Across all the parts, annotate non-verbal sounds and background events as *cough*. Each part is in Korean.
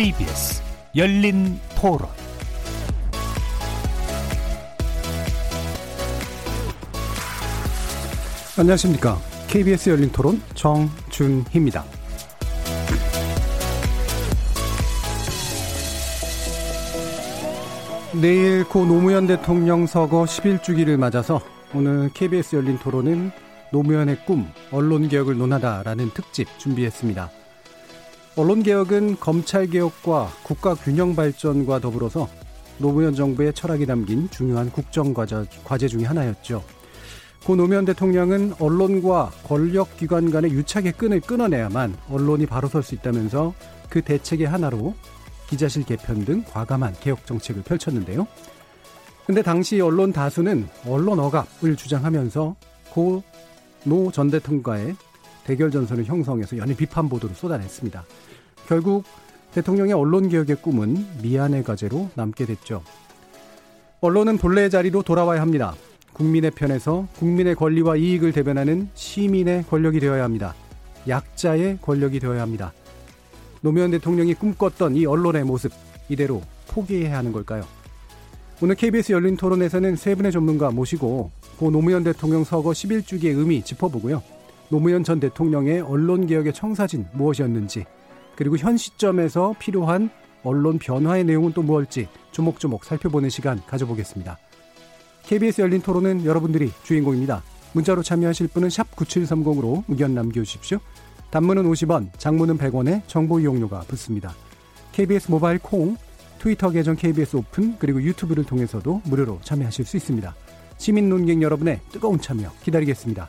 KBS 열린 토론 안녕하십니까. KBS 열린 토론 정준희입니다. 내일 고 노무현 대통령 서거 11주기를 맞아서 오늘 KBS 열린 토론은 노무현의 꿈, 언론개혁을 논하다라는 특집 준비했습니다. 언론개혁은 검찰개혁과 국가균형발전과 더불어서 노무현 정부의 철학이 담긴 중요한 국정과제 중의 하나였죠. 고 노무현 대통령은 언론과 권력기관 간의 유착의 끈을 끊어내야만 언론이 바로 설 수 있다면서 그 대책의 하나로 기자실 개편 등 과감한 개혁 정책을 펼쳤는데요. 근데 당시 언론 다수는 언론 억압을 주장하면서 고 노 전 대통령과의 대결 전선을 형성해서 연일 비판 보도를 쏟아냈습니다. 결국 대통령의 언론 개혁의 꿈은 미완의 과제로 남게 됐죠. 언론은 본래의 자리로 돌아와야 합니다. 국민의 편에서 국민의 권리와 이익을 대변하는 시민의 권력이 되어야 합니다. 약자의 권력이 되어야 합니다. 노무현 대통령이 꿈꿨던 이 언론의 모습 이대로 포기해야 하는 걸까요? 오늘 KBS 열린 토론에서는 세 분의 전문가 모시고 고 노무현 대통령 서거 11주기의 의미 짚어보고요. 노무현 전 대통령의 언론 개혁의 청사진 무엇이었는지 그리고 현 시점에서 필요한 언론 변화의 내용은 또 무엇일지 조목조목 살펴보는 시간 가져보겠습니다. KBS 열린 토론은 여러분들이 주인공입니다. 문자로 참여하실 분은 9730으로 의견 남겨주십시오. 단문은 50원, 장문은 100원에 정보 이용료가 붙습니다. KBS 모바일 콩, 트위터 계정 KBS 오픈, 그리고 유튜브를 통해서도 무료로 참여하실 수 있습니다. 시민 논객 여러분의 뜨거운 참여 기다리겠습니다.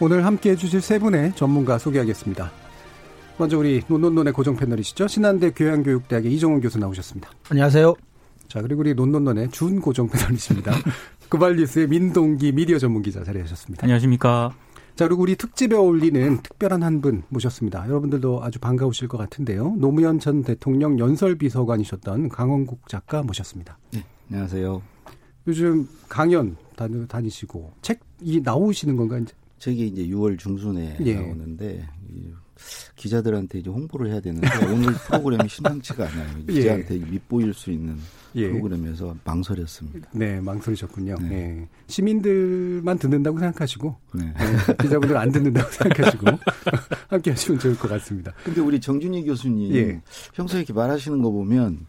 오늘 함께 해 주실 세 분의 전문가 소개하겠습니다. 먼저 우리 논논논의 고정 패널이시죠. 신한대 교양교육대학의 이정훈 교수 나오셨습니다. 안녕하세요. 자, 그리고 우리 논논논의 준 고정 패널이십니다. *laughs* 그발뉴스의 민동기 미디어 전문 기자 자리하셨습니다. 안녕하십니까. 자, 그리고 우리 특집에 어울리는 특별한 한 분 모셨습니다. 여러분들도 아주 반가우실 것 같은데요. 노무현 전 대통령 연설 비서관이셨던 강원국 작가 모셨습니다. 네, 안녕하세요. 요즘 강연 다니시고 책 이 나오시는 건가요? 이제? 책이 이제 6월 중순에 예. 나오는데 기자들한테 이제 홍보를 해야 되는데 오늘 프로그램이 심상치가 않아요. *laughs* 예. 기자한테 예. 밑보일 수 있는 예. 프로그램에서 망설였습니다. 네, 망설이셨군요. 네. 네. 시민들만 듣는다고 생각하시고 네. 네, 기자분들 안 듣는다고 생각하시고 *laughs* 함께 하시면 좋을 것 같습니다. 근데 우리 정준희 교수님 예. 평소에 이렇게 말하시는 거 보면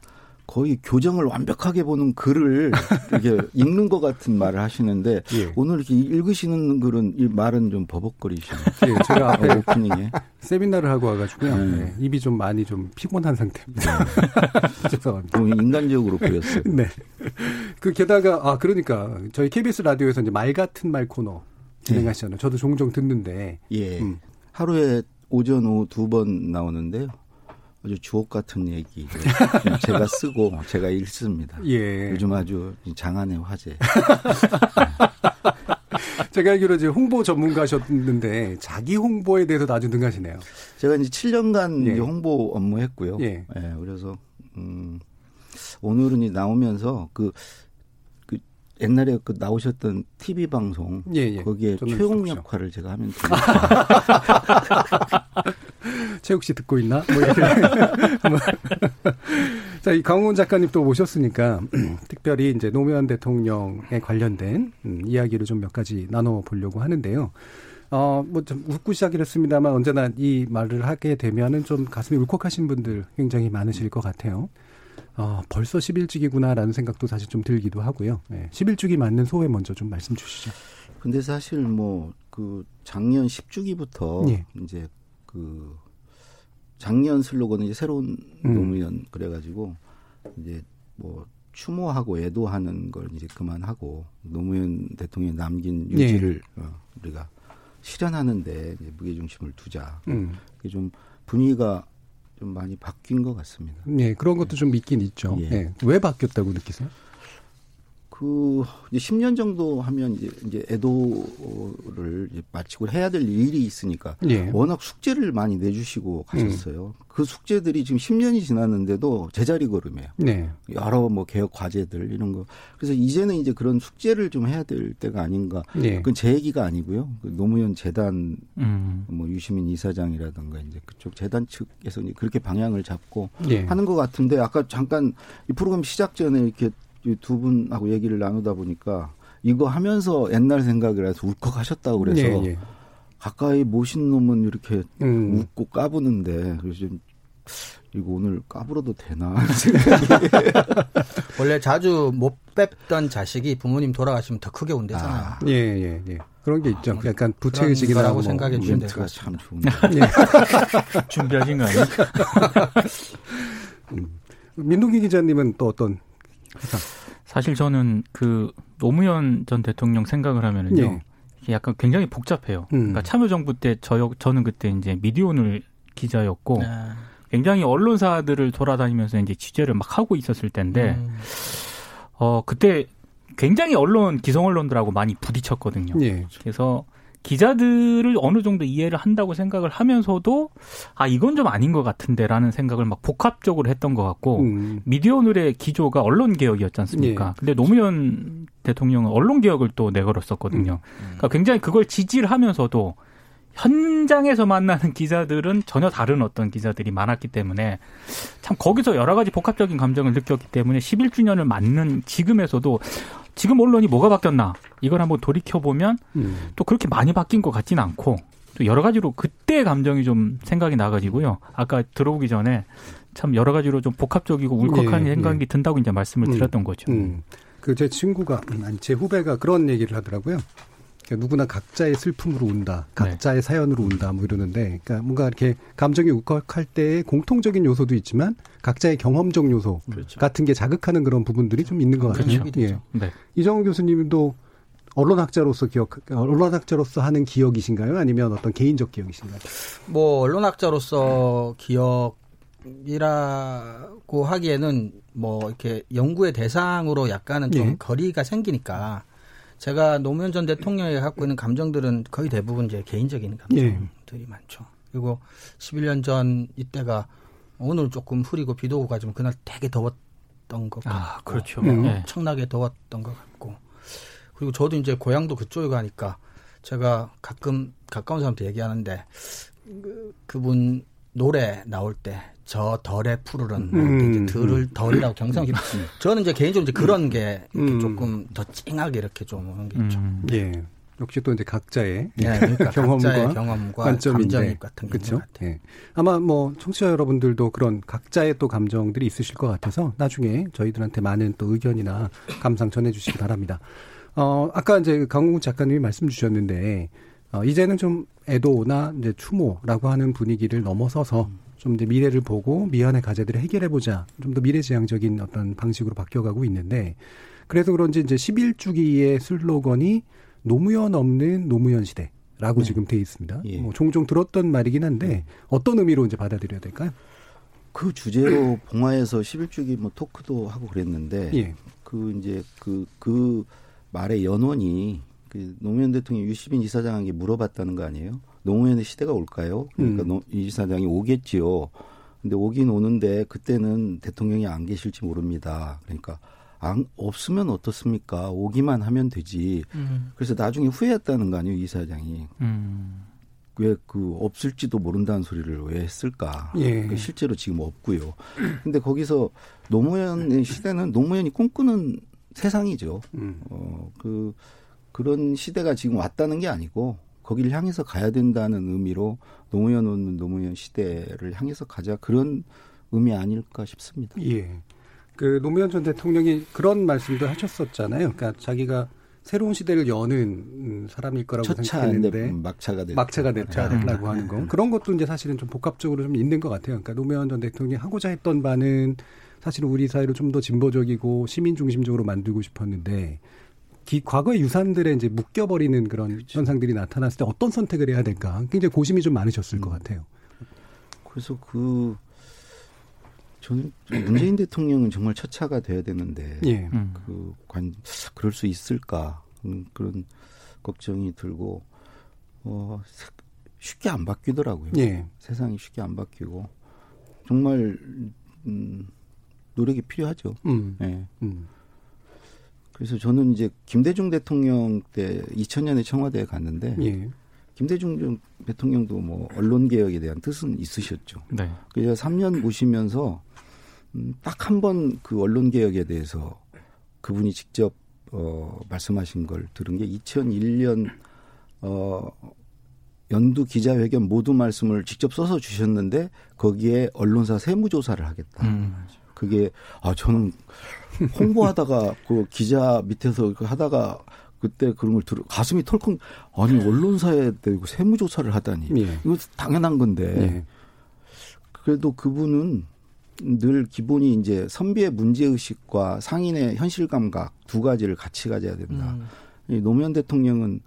거의 교정을 완벽하게 보는 글을 이렇게 *laughs* 읽는 것 같은 말을 하시는데 예. 오늘 이렇게 읽으시는 글은 이 말은 좀 버벅거리시네요. 예, 제가 앞에 오프닝에 *laughs* 세미나를 하고 와가지고요. 네. 네, 입이 좀 많이 좀 피곤한 상태입니다. *laughs* 죄송합니다. 너무 인간적으로 보였어요. 네. 그 게다가 아 그러니까 저희 KBS 라디오에서 이제 말 같은 말 코너 진행하시잖아요. 저도 종종 듣는데 예. 음. 하루에 오전 오후 두 번 나오는데요. 아주 주옥 같은 얘기 제가 쓰고 제가 읽습니다. 예. 요즘 아주 장안의 화제. *laughs* 제가 알기로 이제 홍보 전문가셨는데 자기 홍보에 대해서도 아주 능하시네요. 제가 이제 7년간 예. 이제 홍보 업무했고요. 예. 예. 그래서 음 오늘은 이 나오면서 그, 그 옛날에 그 나오셨던 TV 방송 예, 예. 거기에 최홍 역할을 제가 하면 *laughs* 됩니다. *laughs* 최욱 씨 듣고 있나? 뭐 이렇게. *laughs* 자, 이 강훈 작가님 또 모셨으니까 *clears throat* 특별히 이제 노무현 대통령에 관련된 음, 이야기를 좀 몇 가지 나눠 보려고 하는데요. 어, 뭐 좀 웃고 시작을 했습니다만 언제나 이 말을 하게 되면은 좀 가슴이 울컥하신 분들 굉장히 많으실 것 같아요. 어, 벌써 11주기구나라는 생각도 사실 좀 들기도 하고요. 네, 11주기 맞는 소회 먼저 좀 말씀 주시죠. 근데 사실 뭐 그 작년 10주기부터 예. 이제 그 작년 슬로건은 이제 새로운 음. 노무현 그래가지고 이제 뭐 추모하고 애도하는 걸 이제 그만하고 노무현 대통령이 남긴 예. 유지를 예. 어, 우리가 실현하는데 이제 무게 중심을 두자. 음. 이게 좀 분위기가 좀 많이 바뀐 것 같습니다. 네, 그런 것도 좀 있긴 있죠. 예. 네. 왜 바뀌었다고 느끼세요? 그 이제 10년 정도 하면 이제 이제 애도를 이제 마치고 해야 될 일이 있으니까 예. 워낙 숙제를 많이 내주시고 가셨어요. 음. 그 숙제들이 지금 10년이 지났는데도 제자리 걸음이에요. 네. 여러 뭐 개혁 과제들 이런 거. 그래서 이제는 이제 그런 숙제를 좀 해야 될 때가 아닌가. 네. 그건 제 얘기가 아니고요. 그 노무현 재단 음. 뭐 유시민 이사장이라든가 이제 그쪽 재단 측에서 이제 그렇게 방향을 잡고 네. 하는 것 같은데 아까 잠깐 이 프로그램 시작 전에 이렇게 두 분하고 얘기를 나누다 보니까 이거 하면서 옛날 생각을 해서 울컥하셨다고 그래서 네, 네. 가까이 모신 놈은 이렇게 음. 웃고 까부는데 그래서 좀 이거 오늘 까불어도 되나 *laughs* 원래 자주 못 뵙던 자식이 부모님 돌아가시면 더 크게 온대잖아요. 아. 예, 예, 예. 그런 게 있죠. 아, 약간 부채의식이라고 뭐 생각해 주시면 될것 참 좋은데. 예. *laughs* 준비하신 거 아니에요? *laughs* 음. 민동기 기자님은 또 어떤 사실 저는 그 노무현 전 대통령 생각을 하면은요. 예. 약간 굉장히 복잡해요. 음. 그러니까 참여정부 때 저, 저는 그때 이제 미디어오늘 기자였고 아. 굉장히 언론사들을 돌아다니면서 이제 취재를 막 하고 있었을 때인데 음. 어 그때 굉장히 언론 기성 언론들하고 많이 부딪혔거든요. 예. 그래서 기자들을 어느 정도 이해를 한다고 생각을 하면서도 아 이건 좀 아닌 것 같은데라는 생각을 막 복합적으로 했던 것 같고 음. 미디어 오늘의 기조가 언론 개혁이었지 않습니까? 예. 근데 노무현 대통령은 언론 개혁을 또 내걸었었거든요. 음. 그러니까 굉장히 그걸 지지를 하면서도 현장에서 만나는 기자들은 전혀 다른 어떤 기자들이 많았기 때문에 참 거기서 여러 가지 복합적인 감정을 느꼈기 때문에 11주년을 맞는 지금에서도 지금 언론이 뭐가 바뀌었나 이걸 한번 돌이켜 보면 음. 또 그렇게 많이 바뀐 것 같지는 않고 또 여러 가지로 그때의 감정이 좀 생각이 나가지고요. 아까 들어오기 전에 참 여러 가지로 좀 복합적이고 울컥한 네, 생각이 네. 든다고 이제 말씀을 음, 드렸던 거죠. 음. 그제 친구가 아니 제 후배가 그런 얘기를 하더라고요. 그러니까 누구나 각자의 슬픔으로 운다, 각자의 네. 사연으로 운다, 뭐 이러는데, 그러니까 뭔가 이렇게 감정이 울컥할 때 공통적인 요소도 있지만 각자의 경험적 요소 그렇죠. 같은 게 자극하는 그런 부분들이 좀 있는 것 같아요. 그렇죠. 예. 네. 이정훈 교수님도 언론학자로서 기억, 언론학자로서 하는 기억이신가요? 아니면 어떤 개인적 기억이신가요? 뭐 언론학자로서 기억이라고 하기에는 뭐 이렇게 연구의 대상으로 약간은 좀 예. 거리가 생기니까 제가 노무현 전 대통령이 갖고 있는 감정들은 거의 대부분 이제 개인적인 감정들이 예. 많죠. 그리고 11년 전 이때가 오늘 조금 흐리고 비도 오고 가지만 그날 되게 더웠던 것 아, 같고, 그렇죠. 음. 엄청나게 더웠던 것 같고, 그리고 저도 이제 고향도 그쪽에 가니까 제가 가끔 가까운 사람한테 얘기하는데 그, 그분 노래 나올 때 저 덜의 푸르른 음, 들을 음. 덜이라고 경상 깊 음. 저는 이제 개인적으로 이제 그런 게 음. 조금 더 찡하게 이렇게 좀 오는 게 있죠. 음. 예. 역시 또 이제 각자의 네, 그러니까 *laughs* 경험과, 경험과 관점인데 같은 그렇죠. 예. 아마 뭐 청취자 여러분들도 그런 각자의 또 감정들이 있으실 것 같아서 나중에 저희들한테 많은 또 의견이나 감상 전해주시기 바랍니다. 어 아까 이제 강웅 작가님이 말씀 주셨는데 어, 이제는 좀 애도나 이제 추모라고 하는 분위기를 넘어서서 좀 이제 미래를 보고 미안의 가제들을 해결해 보자. 좀 더 미래지향적인 어떤 방식으로 바뀌어가고 있는데 그래서 그런지 이제 11주기의 슬로건이 노무현 없는 노무현 시대 라고 네. 지금 돼 있습니다. 예. 뭐 종종 들었던 말이긴 한데 네. 어떤 의미로 이제 받아들여야 될까요? 그 주제로 *clears throat* 봉화에서 11주기 뭐 토크도 하고 그랬는데 예. 그 이제 그그 그 말의 연원이 그 노무현 대통령 유시민 이사장에게 물어봤다는 거 아니에요? 노무현의 시대가 올까요? 그러니까 음. 이 이사장이 오겠지요. 근데 오긴 오는데 그때는 대통령이 안 계실지 모릅니다. 그러니까 안, 없으면 어떻습니까? 오기만 하면 되지. 음. 그래서 나중에 후회했다는 거 아니에요, 이 사장이. 음. 왜그 없을지도 모른다는 소리를 왜 했을까? 예. 그 실제로 지금 없고요. 근데 거기서 노무현의 시대는 노무현이 꿈꾸는 세상이죠. 음. 어, 그 그런 시대가 지금 왔다는 게 아니고 거기를 향해서 가야 된다는 의미로 노무현 없는 노무현 시대를 향해서 가자 그런 의미 아닐까 싶습니다. 예. 그 노무현 전 대통령이 그런 말씀도 하셨었잖아요. 그러니까 자기가 새로운 시대를 여는 사람일 거라고 생각했는데 막차가 됐 막차가 됐다라고 하는 거 그런 것도 이제 사실은 좀 복합적으로 좀 있는 것 같아요. 그러니까 노무현 전 대통령이 하고자 했던 바는 사실은 우리 사회를 좀 더 진보적이고 시민 중심적으로 만들고 싶었는데 기, 과거의 유산들에 이제 묶여버리는 그런 그렇죠. 현상들이 나타났을 때 어떤 선택을 해야 될까 굉장히 고심이 좀 많으셨을 음. 것 같아요. 그래서 그 저는 문재인 대통령은 정말 처차가 돼야 되는데 예. 그관 그럴 수 있을까 음, 그런 걱정이 들고 어 쉽게 안 바뀌더라고요. 예. 세상이 쉽게 안 바뀌고 정말 음, 노력이 필요하죠. 음. 네. 음. 그래서 저는 이제 김대중 대통령 때 2000년에 청와대에 갔는데 예. 김대중 대통령도 뭐 언론 개혁에 대한 뜻은 있으셨죠. 네. 그래서 3년 모시면서 음, 딱 한 번 그 언론 개혁에 대해서 그분이 직접 어 말씀하신 걸 들은 게 2001년 어 연두 기자회견 모두 말씀을 직접 써서 주셨는데 거기에 언론사 세무조사를 하겠다. 음. 그게 아 저는 홍보하다가 *laughs* 그 기자 밑에서 그 하다가 그때 그런 걸 들어 가슴이 털컥 아니 언론사에 대고 세무조사를 하다니 예. 이거 당연한 건데 예. 그래도 그분은 늘 기본이 이제 선비의 문제 의식과 상인의 현실 감각 두 가지를 같이 가져야 된다. 음. 노무현 대통령은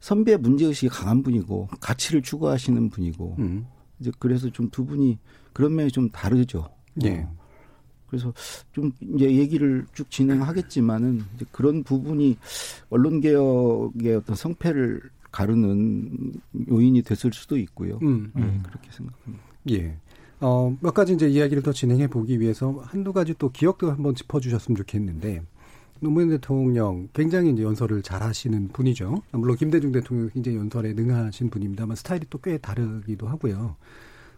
선비의 문제 의식이 강한 분이고 가치를 추구하시는 분이고 음. 이제 그래서 좀 두 분이 그런 면이 좀 다르죠. 예. 어. 그래서 좀 이제 얘기를 쭉 진행하겠지만은 이제 그런 부분이 언론 개혁의 어떤 성패를 가르는 요인이 됐을 수도 있고요. 음, 네, 음. 네, 그렇게 생각합니다. 예. 어, 몇 가지 이제 이야기를 더 진행해 보기 위해서 한두 가지 또 기억도 한번 짚어 주셨으면 좋겠는데 노무현 대통령 굉장히 이제 연설을 잘 하시는 분이죠. 물론 김대중 대통령 굉장히 연설에 능하신 분입니다만 스타일이 또 꽤 다르기도 하고요.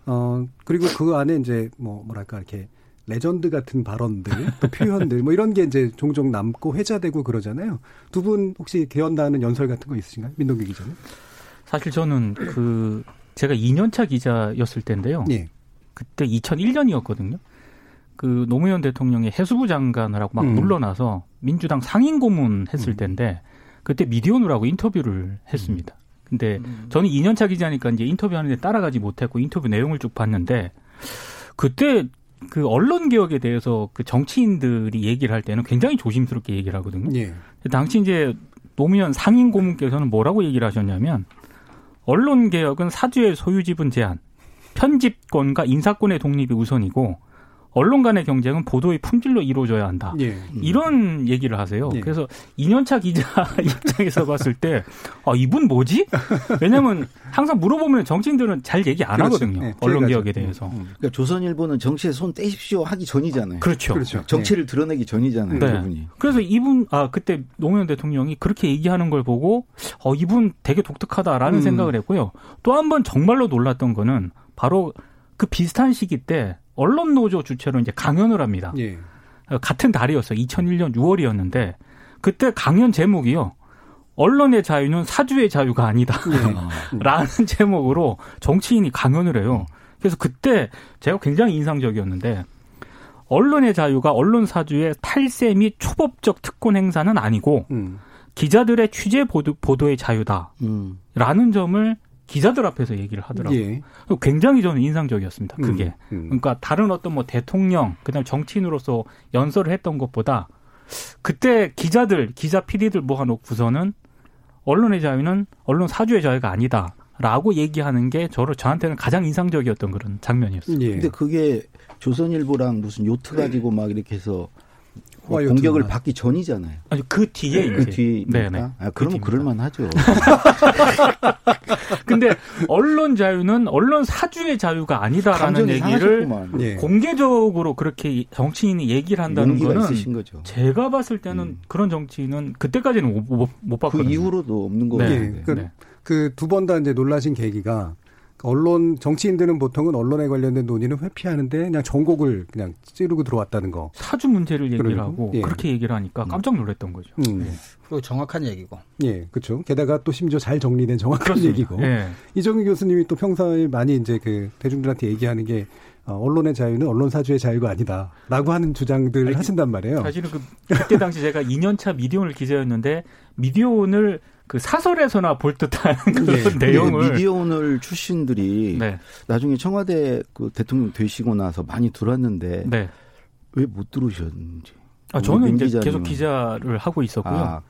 어, 그리고 그 안에 이제 뭐, 뭐랄까, 이렇게 레전드 같은 발언들, 또 표현들, 뭐 이런 게 이제 종종 남고 회자되고 그러잖아요. 두 분 혹시 개헌다는 연설 같은 거 있으신가요? 민동기 기자는? 사실 저는 그, 제가 2년차 기자였을 때인데요. 예. 그때 2001년이었거든요. 그 노무현 대통령이 해수부 장관을 하고 막 음. 물러나서 민주당 상임 고문 했을 음. 때인데 그때 미디어누라고 인터뷰를 했습니다. 근데 음. 저는 2년차 기자니까 이제 인터뷰하는데 따라가지 못했고 인터뷰 내용을 쭉 봤는데 그때 그 언론 개혁에 대해서 그 정치인들이 얘기를 할 때는 굉장히 조심스럽게 얘기를 하거든요. 예. 당시 이제 노무현 상임 고문께서는 뭐라고 얘기를 하셨냐면 언론 개혁은 사주의 소유 지분 제한, 편집권과 인사권의 독립이 우선이고 언론 간의 경쟁은 보도의 품질로 이루어져야 한다. 예. 이런 얘기를 하세요. 예. 그래서 2년차 기자 *laughs* 입장에서 봤을 때, 아, 이분 뭐지? 왜냐면 항상 물어보면 정치인들은 잘 얘기 안 그렇죠. 하거든요. 네, 언론 개혁에 대해서. 음, 음. 그러니까 조선일보는 정치에 손 떼십시오 하기 전이잖아요. 그렇죠. 그렇죠. 정치를 네. 드러내기 전이잖아요. 네. 그분이. 그래서 이분, 아, 그때 노무현 대통령이 그렇게 얘기하는 걸 보고, 어, 이분 되게 독특하다라는 음. 생각을 했고요. 또 한 번 정말로 놀랐던 거는 바로 그 비슷한 시기 때 언론 노조 주최로 이제 강연을 합니다. 예. 같은 달이었어요. 2001년 6월이었는데 그때 강연 제목이요. 언론의 자유는 사주의 자유가 아니다. 예. *laughs* 라는 제목으로 정치인이 강연을 해요. 그래서 그때 제가 굉장히 인상적이었는데 언론의 자유가 언론 사주의 탈세 및 초법적 특권 행사는 아니고 음. 기자들의 취재 보도, 보도의 자유다. 음. 라는 점을 기자들 앞에서 얘기를 하더라고요. 예. 굉장히 저는 인상적이었습니다. 그게. 음, 음. 그러니까 다른 어떤 뭐 대통령, 그다음 정치인으로서 연설을 했던 것보다 그때 기자들, 기자 PD들 모아놓고서는 언론의 자유는 언론 사주의 자유가 아니다. 라고 얘기하는 게 저를 저한테는 가장 인상적이었던 그런 장면이었어요. 예. 근데 그게 조선일보랑 무슨 요트 가지고 막 이렇게 해서 뭐 공격을 받기 전이잖아요. 아니 그 뒤에 그 뒤에 네네. 아, 그러면 그 그럴만 하죠. 근데 언론 자유는 언론 사주의 자유가 아니다라는 얘기를 예. 공개적으로 그렇게 정치인이 얘기를 한다는 거는 제가 봤을 때는 음. 그런 정치인은 그때까지는 못, 못, 못 봤거든요. 그 이후로도 없는 거예요. 네. 네. 그, 그두 번다 이제 놀라신 계기가 언론 정치인들은 보통은 언론에 관련된 논의는 회피하는데 그냥 전곡을 그냥 찌르고 들어왔다는 거. 사주 문제를 얘기를 하고 예. 그렇게 얘기를 하니까 음. 깜짝 놀랐던 거죠. 음. 예. 그리고 정확한 얘기고. 예, 그렇죠. 게다가 또 심지어 잘 정리된 정확한 그렇습니다. 얘기고. 예. 이정희 교수님이 또 평소에 많이 이제 그 대중들한테 얘기하는 게 어, 언론의 자유는 언론 사주의 자유가 아니다라고 하는 주장들을 아니, 하신단 말이에요. 사실은 그 그때 당시 제가 *laughs* 2년차 미디어오늘 기자였는데 미디어오늘 그 사설에서나 볼 듯한 *laughs* 그런 네. 내용을 미디어 오늘 출신들이 네. 나중에 청와대 그 대통령 되시고 나서 많이 들었는데 네. 왜못 들으셨는지. 아 저는 이제 기자님은. 계속 기자를 하고 있었고요. 아.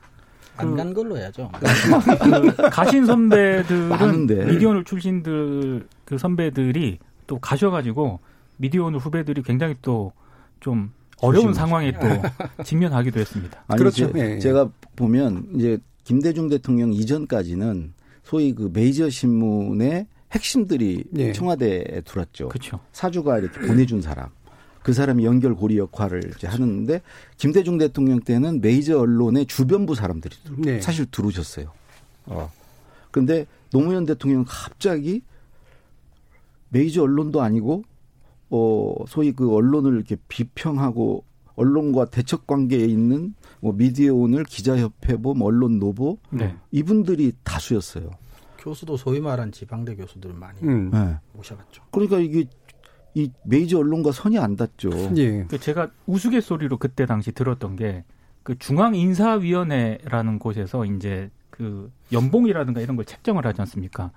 안간 걸로 해야죠. 그 *laughs* 가신 선배들은 미디어오늘 출신들 그 선배들이 또 가셔가지고 미디어오늘 후배들이 굉장히 또 좀 어려운 상황에 또 *laughs* 직면하기도 했습니다. 아니, 그렇죠. 제, 제가 보면 이제 김대중 대통령 이전까지는 소위 그 메이저 신문의 핵심들이 예. 청와대에 들어왔죠. 그렇죠. 사주가 이렇게 보내준 사람. 그 사람이 연결고리 역할을 이제 하는데 김대중 대통령 때는 메이저 언론의 주변부 사람들이 네. 사실 들어오셨어요. 어. 근데 노무현 대통령은 갑자기 메이저 언론도 아니고 어 소위 그 언론을 이렇게 비평하고 언론과 대척 관계에 있는 뭐 미디어 오늘 기자협회보 뭐 언론 노보 네. 이분들이 다수였어요. 교수도 소위 말한 지방대 교수들 많이 음. 네. 모셔갔죠. 그러니까 이게 이 메이저 언론과 선이 안 닿죠. 예. 그 제가 우스갯소리로 그때 당시 들었던 게 그 중앙 인사위원회라는 곳에서 이제 그 연봉이라든가 이런 걸 책정을 하지 않습니까?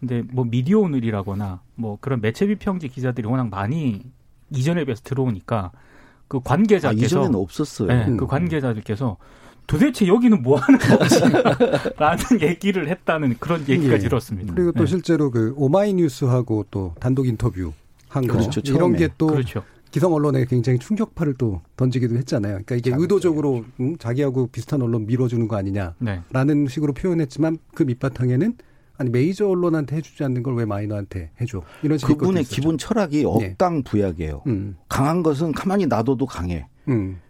근데 뭐 미디어 오늘이라거나 뭐 그런 매체 비평지 기자들이 워낙 많이 이전에 비해서 들어오니까 그 관계자께서 아, 이전에는 없었어요. 네, 그 음. 관계자들께서 도대체 여기는 뭐 하는 거지? 라는 *laughs* 얘기를 했다는 그런 얘기가 예. 들었습니다. 그리고 또 네. 실제로 그 오마이뉴스하고 또 단독 인터뷰 한 거. 그렇죠. 이런 게또 그렇죠. 기성 언론에 굉장히 충격파를 또 던지기도 했잖아요. 그러니까 이게 의도적으로 음, 자기하고 비슷한 언론 밀어주는 거 아니냐라는 네. 식으로 표현했지만 그 밑바탕에는 아니 메이저 언론한테 해주지 않는 걸 왜 마이너한테 해줘 이런 그분의 기본 철학이 억당부약이에요. 네. 음. 강한 것은 가만히 놔둬도 강해. 음.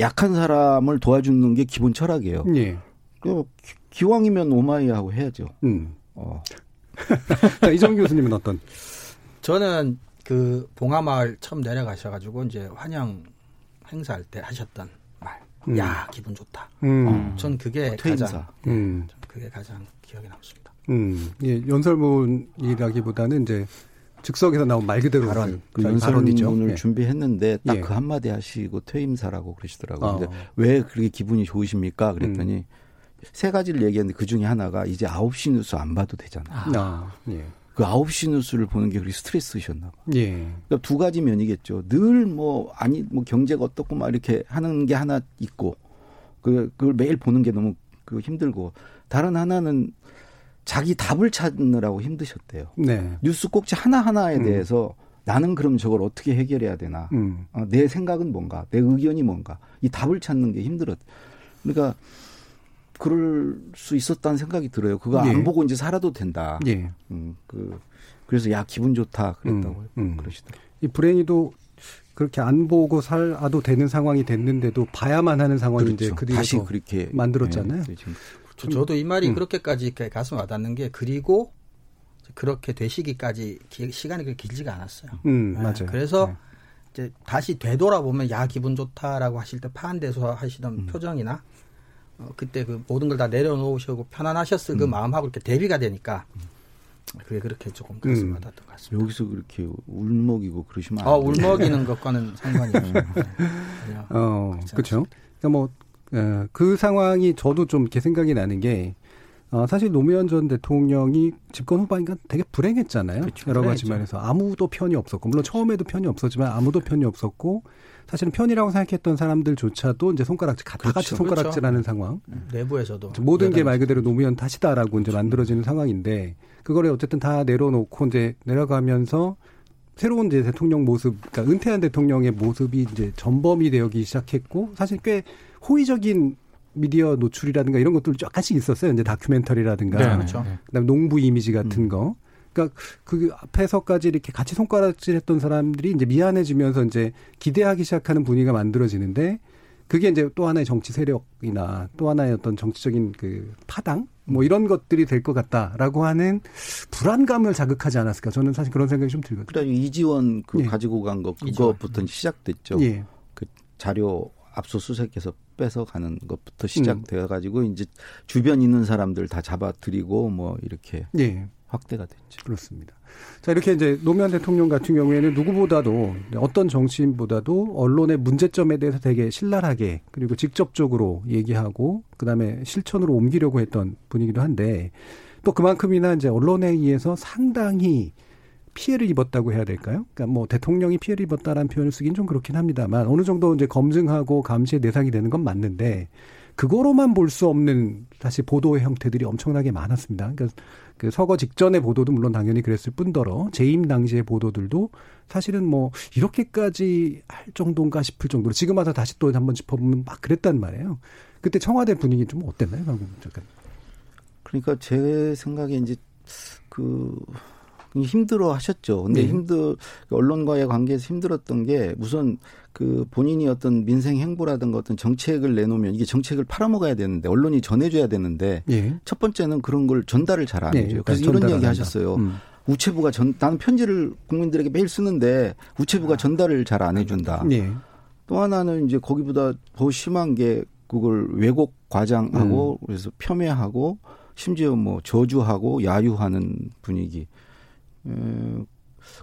약한 사람을 도와주는 게 기본 철학이에요. 예. 그 기왕이면 오마이하고 해야죠. 음. 어. *laughs* 이정 교수님은 어떤? 저는 그 봉하마을 처음 내려가셔가지고 이제 환영 행사할 때 하셨던 말. 음. 야 기분 좋다. 음. 어, 전 그게 어, 가장 음. 그게 가장 기억에 남습니다. 음. 예, 연설문이라기보다는 이제 즉석에서 나온 말 그대로 발언, 그 연설문을 예. 준비했는데 딱그 예. 그 한마디 하시고 퇴임사라고 그러시더라고요. 어. 근데 왜 그렇게 기분이 좋으십니까? 그랬더니 음. 세 가지를 얘기했는데 그 중에 하나가 이제 9시 뉴스 안 봐도 되잖아. 아. 예. 그 9시 뉴스를 보는 게 그렇게 스트레스셨나 봐. 예. 그러니까 두 가지 면이겠죠. 늘 뭐 아니 뭐 경제가 어떻고 막 이렇게 하는 게 하나 있고 그 그걸 매일 보는 게 너무 그 힘들고 다른 하나는 자기 답을 찾느라고 힘드셨대요. 네. 뉴스 꼭지 하나하나에 음. 대해서 나는 그럼 저걸 어떻게 해결해야 되나? 음. 어, 내 생각은 뭔가? 내 의견이 뭔가? 이 답을 찾는 게 힘들었. 그러니까 그럴 수 있었다는 생각이 들어요. 그거 예. 안 보고 이제 살아도 된다. 예. 음, 그 그래서 야 기분 좋다 그랬다고 음, 음. 그러시더라고요. 이 불행히도 그렇게 안 보고 살아도 되는 상황이 됐는데도 봐야만 하는 상황이 그렇죠. 그 다시 그렇게 만들었잖아요. 네, 저, 저도 이 말이 음. 그렇게까지 가슴 와닿는 게 그리고 그렇게 되시기까지 기, 시간이 그렇게 길지가 않았어요. 음, 네. 맞아요. 그래서 네. 이제 다시 되돌아보면 야 기분 좋다라고 하실 때 파한대서 하시던 음. 표정이나 어, 그때 그 모든 걸 다 내려놓으시고 편안하셨을 그 음. 그 마음하고 이렇게 대비가 되니까 그게 그렇게 조금 가슴 음. 와닿던 것 같습니다. 여기서 그렇게 울먹이고 그러시면 아, 울먹이는 것과는 상관이 없어요. *laughs* 네. 어, 그렇죠. 그러니까 뭐 어, 그 상황이 저도 좀 이렇게 생각이 나는 게 어, 사실 노무현 전 대통령이 집권 후반이니까 되게 불행했잖아요. 그렇죠. 여러 가지 면에서 아무도 편이 없었고 물론 처음에도 편이 없었지만 아무도 편이 없었고 사실은 편이라고 생각했던 사람들조차도 이제 손가락질 다 그렇죠. 같이 손가락질하는 그렇죠. 상황. 음. 내부에서도 모든 게 말 그대로 노무현 탓이다라고 이제 만들어지는 상황인데 그거를 어쨌든 다 내려놓고 이제 내려가면서 새로운 이제 대통령 모습, 그러니까 은퇴한 대통령의 모습이 이제 전범이 되기 시작했고 사실 꽤 호의적인 미디어 노출이라든가 이런 것들 조금씩 있었어요. 이제 다큐멘터리라든가, 네, 그렇죠. 그다음에 농부 이미지 같은 음. 거. 그러니까 그 앞에서까지 이렇게 같이 손가락질했던 사람들이 이제 미안해지면서 이제 기대하기 시작하는 분위기가 만들어지는데 그게 이제 또 하나의 정치 세력이나 또 하나의 어떤 정치적인 그 파당 뭐 이런 것들이 될 것 같다라고 하는 불안감을 자극하지 않았을까 저는 사실 그런 생각이 좀 들거든요. 그래 이지원 그 예. 가지고 간 거 그거부터 시작됐죠. 예. 그 자료 압수수색해서 뺏어가는 것부터 시작되어 가지고 음. 이제 주변 있는 사람들 다 잡아들이고 뭐 이렇게 예. 확대가 됐죠. 그렇습니다. 자, 이렇게 이제 노무현 대통령 같은 경우에는 누구보다도 어떤 정치인보다도 언론의 문제점에 대해서 되게 신랄하게 그리고 직접적으로 얘기하고 그다음에 실천으로 옮기려고 했던 분이기도 한데 또 그만큼이나 이제 언론에 의해서 상당히 피해를 입었다고 해야 될까요? 그러니까 뭐 대통령이 피해를 입었다라는 표현을 쓰긴 좀 그렇긴 합니다만 어느 정도 이제 검증하고 감시의 대상이 되는 건 맞는데 그거로만 볼 수 없는 사실 보도의 형태들이 엄청나게 많았습니다. 그러니까 그 서거 직전의 보도도 물론 당연히 그랬을 뿐더러 재임 당시의 보도들도 사실은 뭐 이렇게까지 할 정도인가 싶을 정도로 지금 와서 다시 또 한번 짚어보면 막 그랬단 말이에요. 그때 청와대 분위기 좀 어땠나요, 방금 잠깐? 그러니까 제 생각에 이제 그 힘들어 하셨죠. 근데 네. 힘들 언론과의 관계에서 힘들었던 게 우선 그 본인이 어떤 민생 행보라든가 어떤 정책을 내놓으면 이게 정책을 팔아먹어야 되는데 언론이 전해줘야 되는데 네. 첫 번째는 그런 걸 전달을 잘안 네. 해줘요. 그래서 이런 얘기 하셨어요. 음. 우체부가 전 나는 편지를 국민들에게 매일 쓰는데 우체부가 전달을 잘 안 해준다. 네. 또 하나는 이제 거기보다 더 심한 게 그걸 왜곡 과장하고 음. 그래서 폄훼하고 심지어 뭐 저주하고 야유하는 분위기. 에,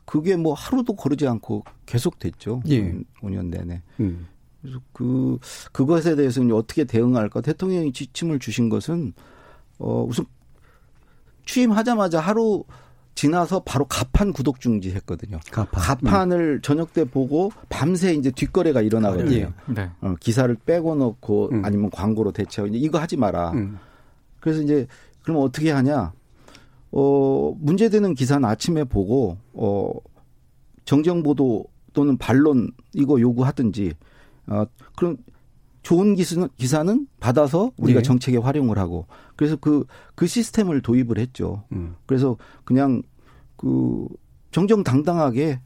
그게 뭐 하루도 거르지 않고 계속 됐죠. 예. 5년 내내. 음. 그래서 그 그것에 대해서는 어떻게 대응할까? 대통령이 지침을 주신 것은 어 우선 취임하자마자 하루 지나서 바로 가판 구독 중지했거든요. 가판. 가판을 음. 저녁 때 보고 밤새 이제 뒷거래가 일어나거든요. 예. 네. 어, 기사를 빼고 넣고 음. 아니면 광고로 대체하고 이거 하지 마라. 음. 그래서 이제 그러면 어떻게 하냐? 어, 문제되는 기사는 아침에 보고, 어, 정정보도 또는 반론 이거 요구하든지, 어, 그럼 좋은 기사는, 기사는 받아서 우리가 네. 정책에 활용을 하고, 그래서 그, 그 시스템을 도입을 했죠. 음. 그래서 그냥 그 정정당당하게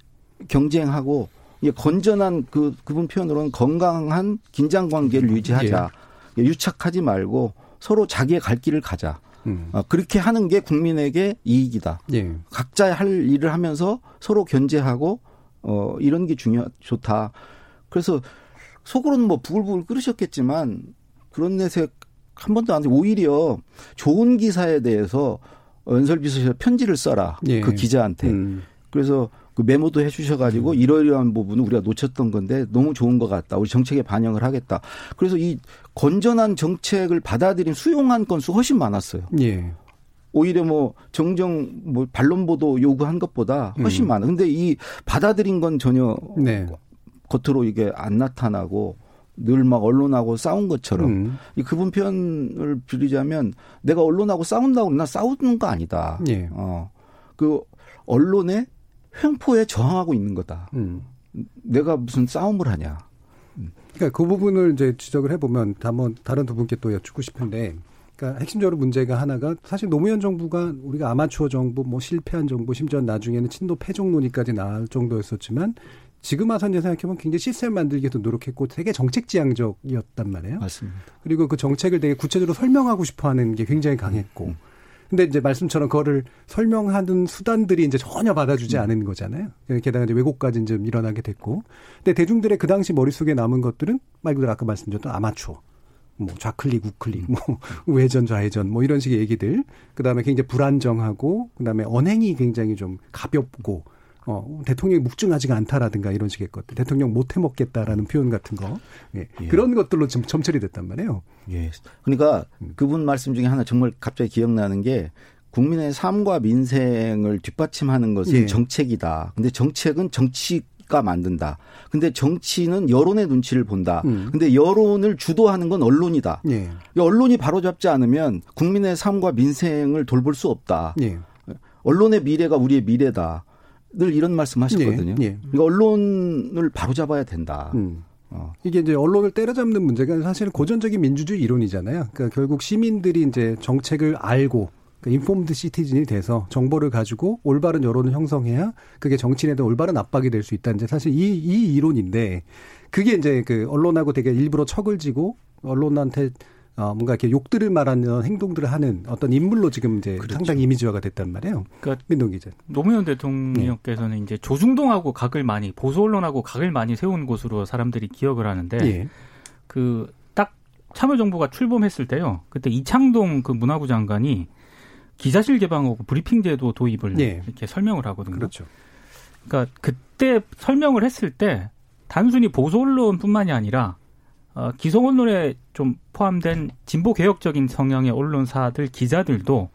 경쟁하고, 예, 건전한 그, 그분 표현으로는 건강한 긴장 관계를 유지하자. 예. 유착하지 말고 서로 자기의 갈 길을 가자. 음. 어, 그렇게 하는 게 국민에게 이익이다. 예. 각자 할 일을 하면서 서로 견제하고 어 이런 게 중요 좋다. 그래서 속으로는 뭐 부글부글 끓으셨겠지만 그런 내색 한 번도 안 돼. 오히려 좋은 기사에 대해서 연설 비서실 편지를 써라. 예. 그 기자한테. 음. 그래서 그 메모도 해주셔가지고 음. 이러이러한 부분은 우리가 놓쳤던 건데 너무 좋은 것 같다. 우리 정책에 반영을 하겠다. 그래서 이 건전한 정책을 받아들인 수용한 건수 훨씬 많았어요. 예. 오히려 뭐 정정 뭐 반론 보도 요구한 것보다 훨씬 음. 많아. 근데 이 받아들인 건 전혀 네. 겉으로 이게 안 나타나고 늘 막 언론하고 싸운 것처럼 음. 이 그분 표현을 빌리자면 내가 언론하고 싸운다고 나 싸우는 거 아니다. 예. 어. 그 언론의 횡포에 저항하고 있는 거다. 음. 내가 무슨 싸움을 하냐. 음. 그러니까 그 부분을 이제 지적을 해보면 한번 다른 두 분께 또 여쭙고 싶은데 그러니까 핵심적으로 문제가 하나가 사실 노무현 정부가 우리가 아마추어 정부, 뭐 실패한 정부, 심지어 나중에는 친도 패종 논의까지 나올 정도였었지만 지금 와서 이제 생각해보면 굉장히 시스템 만들기에도 노력했고 되게 정책 지향적이었단 말이에요. 맞습니다. 그리고 그 정책을 되게 구체적으로 설명하고 싶어 하는 게 굉장히 강했고. 음. 근데 이제 말씀처럼 그거를 설명하는 수단들이 이제 전혀 받아주지 음. 않은 거잖아요. 게다가 이제 왜곡까지 좀 일어나게 됐고. 근데 대중들의 그 당시 머릿속에 남은 것들은 말 그대로 아까 말씀드렸던 아마추어. 뭐 좌클릭, 우클릭, 뭐 *laughs* 우회전, 좌회전, 뭐 이런 식의 얘기들. 그 다음에 굉장히 불안정하고, 그 다음에 언행이 굉장히 좀 가볍고, 어, 대통령이 묵증하지가 않다라든가 이런 식의 것들. 대통령 못 해먹겠다라는 표현 같은 거. 예. 예. 그런 것들로 좀 점철이 됐단 말이에요. 예. 그러니까 음. 그분 말씀 중에 하나 정말 갑자기 기억나는 게 국민의 삶과 민생을 뒷받침하는 것은 예. 정책이다. 근데 정책은 정치 가 만든다. 근데 정치는 여론의 눈치를 본다. 음. 근데 여론을 주도하는 건 언론이다. 예. 언론이 바로잡지 않으면 국민의 삶과 민생을 돌볼 수 없다. 예. 언론의 미래가 우리의 미래다. 늘 이런 말씀하셨거든요. 예, 예. 그러니까 언론을 바로잡아야 된다. 음. 어. 이게 이제 언론을 때려잡는 문제가 사실은 고전적인 민주주의 이론이잖아요. 그러니까 결국 시민들이 이제 정책을 알고 그러니까 인폼드 시티즌이 돼서 정보를 가지고 올바른 여론을 형성해야 그게 정치인에 대한 올바른 압박이 될 수 있다는 이제 사실 이, 이 이론인데 그게 이제 그 언론하고 되게 일부러 척을 지고 언론한테 어, 뭔가 이렇게 욕들을 말하는 행동들을 하는 어떤 인물로 지금 이제 그렇죠. 상당히 이미지화가 됐단 말이에요. 그러니까 민동 기자. 노무현 대통령께서는 네. 이제 조중동하고 각을 많이 보수 언론하고 각을 많이 세운 곳으로 사람들이 기억을 하는데 예. 그딱 참여정부가 출범했을 때요. 그때 이창동 그 문화부 장관이 기자실 개방하고 브리핑 제도 도입을 예. 이렇게 설명을 하거든요. 그렇죠. 그러니까 그때 설명을 했을 때 단순히 보수 언론뿐만이 아니라 어, 기성 언론에 좀 포함된 진보 개혁적인 성향의 언론사들 기자들도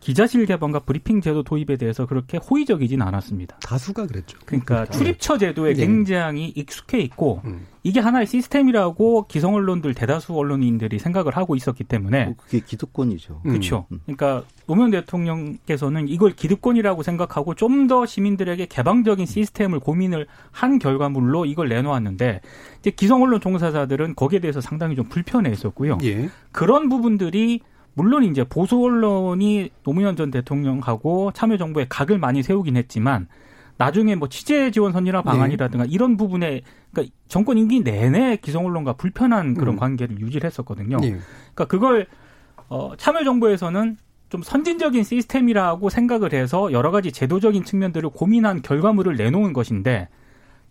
기자실 개방과 브리핑 제도 도입에 대해서 그렇게 호의적이진 않았습니다. 다수가 그랬죠. 그러니까 그렇죠. 출입처 제도에 네. 굉장히 익숙해 있고 음. 이게 하나의 시스템이라고 기성 언론들 대다수 언론인들이 생각을 하고 있었기 때문에 어, 그게 기득권이죠. 그렇죠. 음. 그러니까 노무현 대통령께서는 이걸 기득권이라고 생각하고 좀 더 시민들에게 개방적인 시스템을 고민을 한 결과물로 이걸 내놓았는데 이제 기성 언론 종사자들은 거기에 대해서 상당히 좀 불편해 했었고요. 예. 그런 부분들이 물론 이제 보수 언론이 노무현 전 대통령하고 참여정부에 각을 많이 세우긴 했지만 나중에 뭐 취재 지원 선진화 방안이라든가 네. 이런 부분에 그러니까 정권 임기 내내 기성 언론과 불편한 그런 음. 관계를 유지를 했었거든요. 네. 그러니까 그걸 어 참여정부에서는 좀 선진적인 시스템이라고 생각을 해서 여러 가지 제도적인 측면들을 고민한 결과물을 내놓은 것인데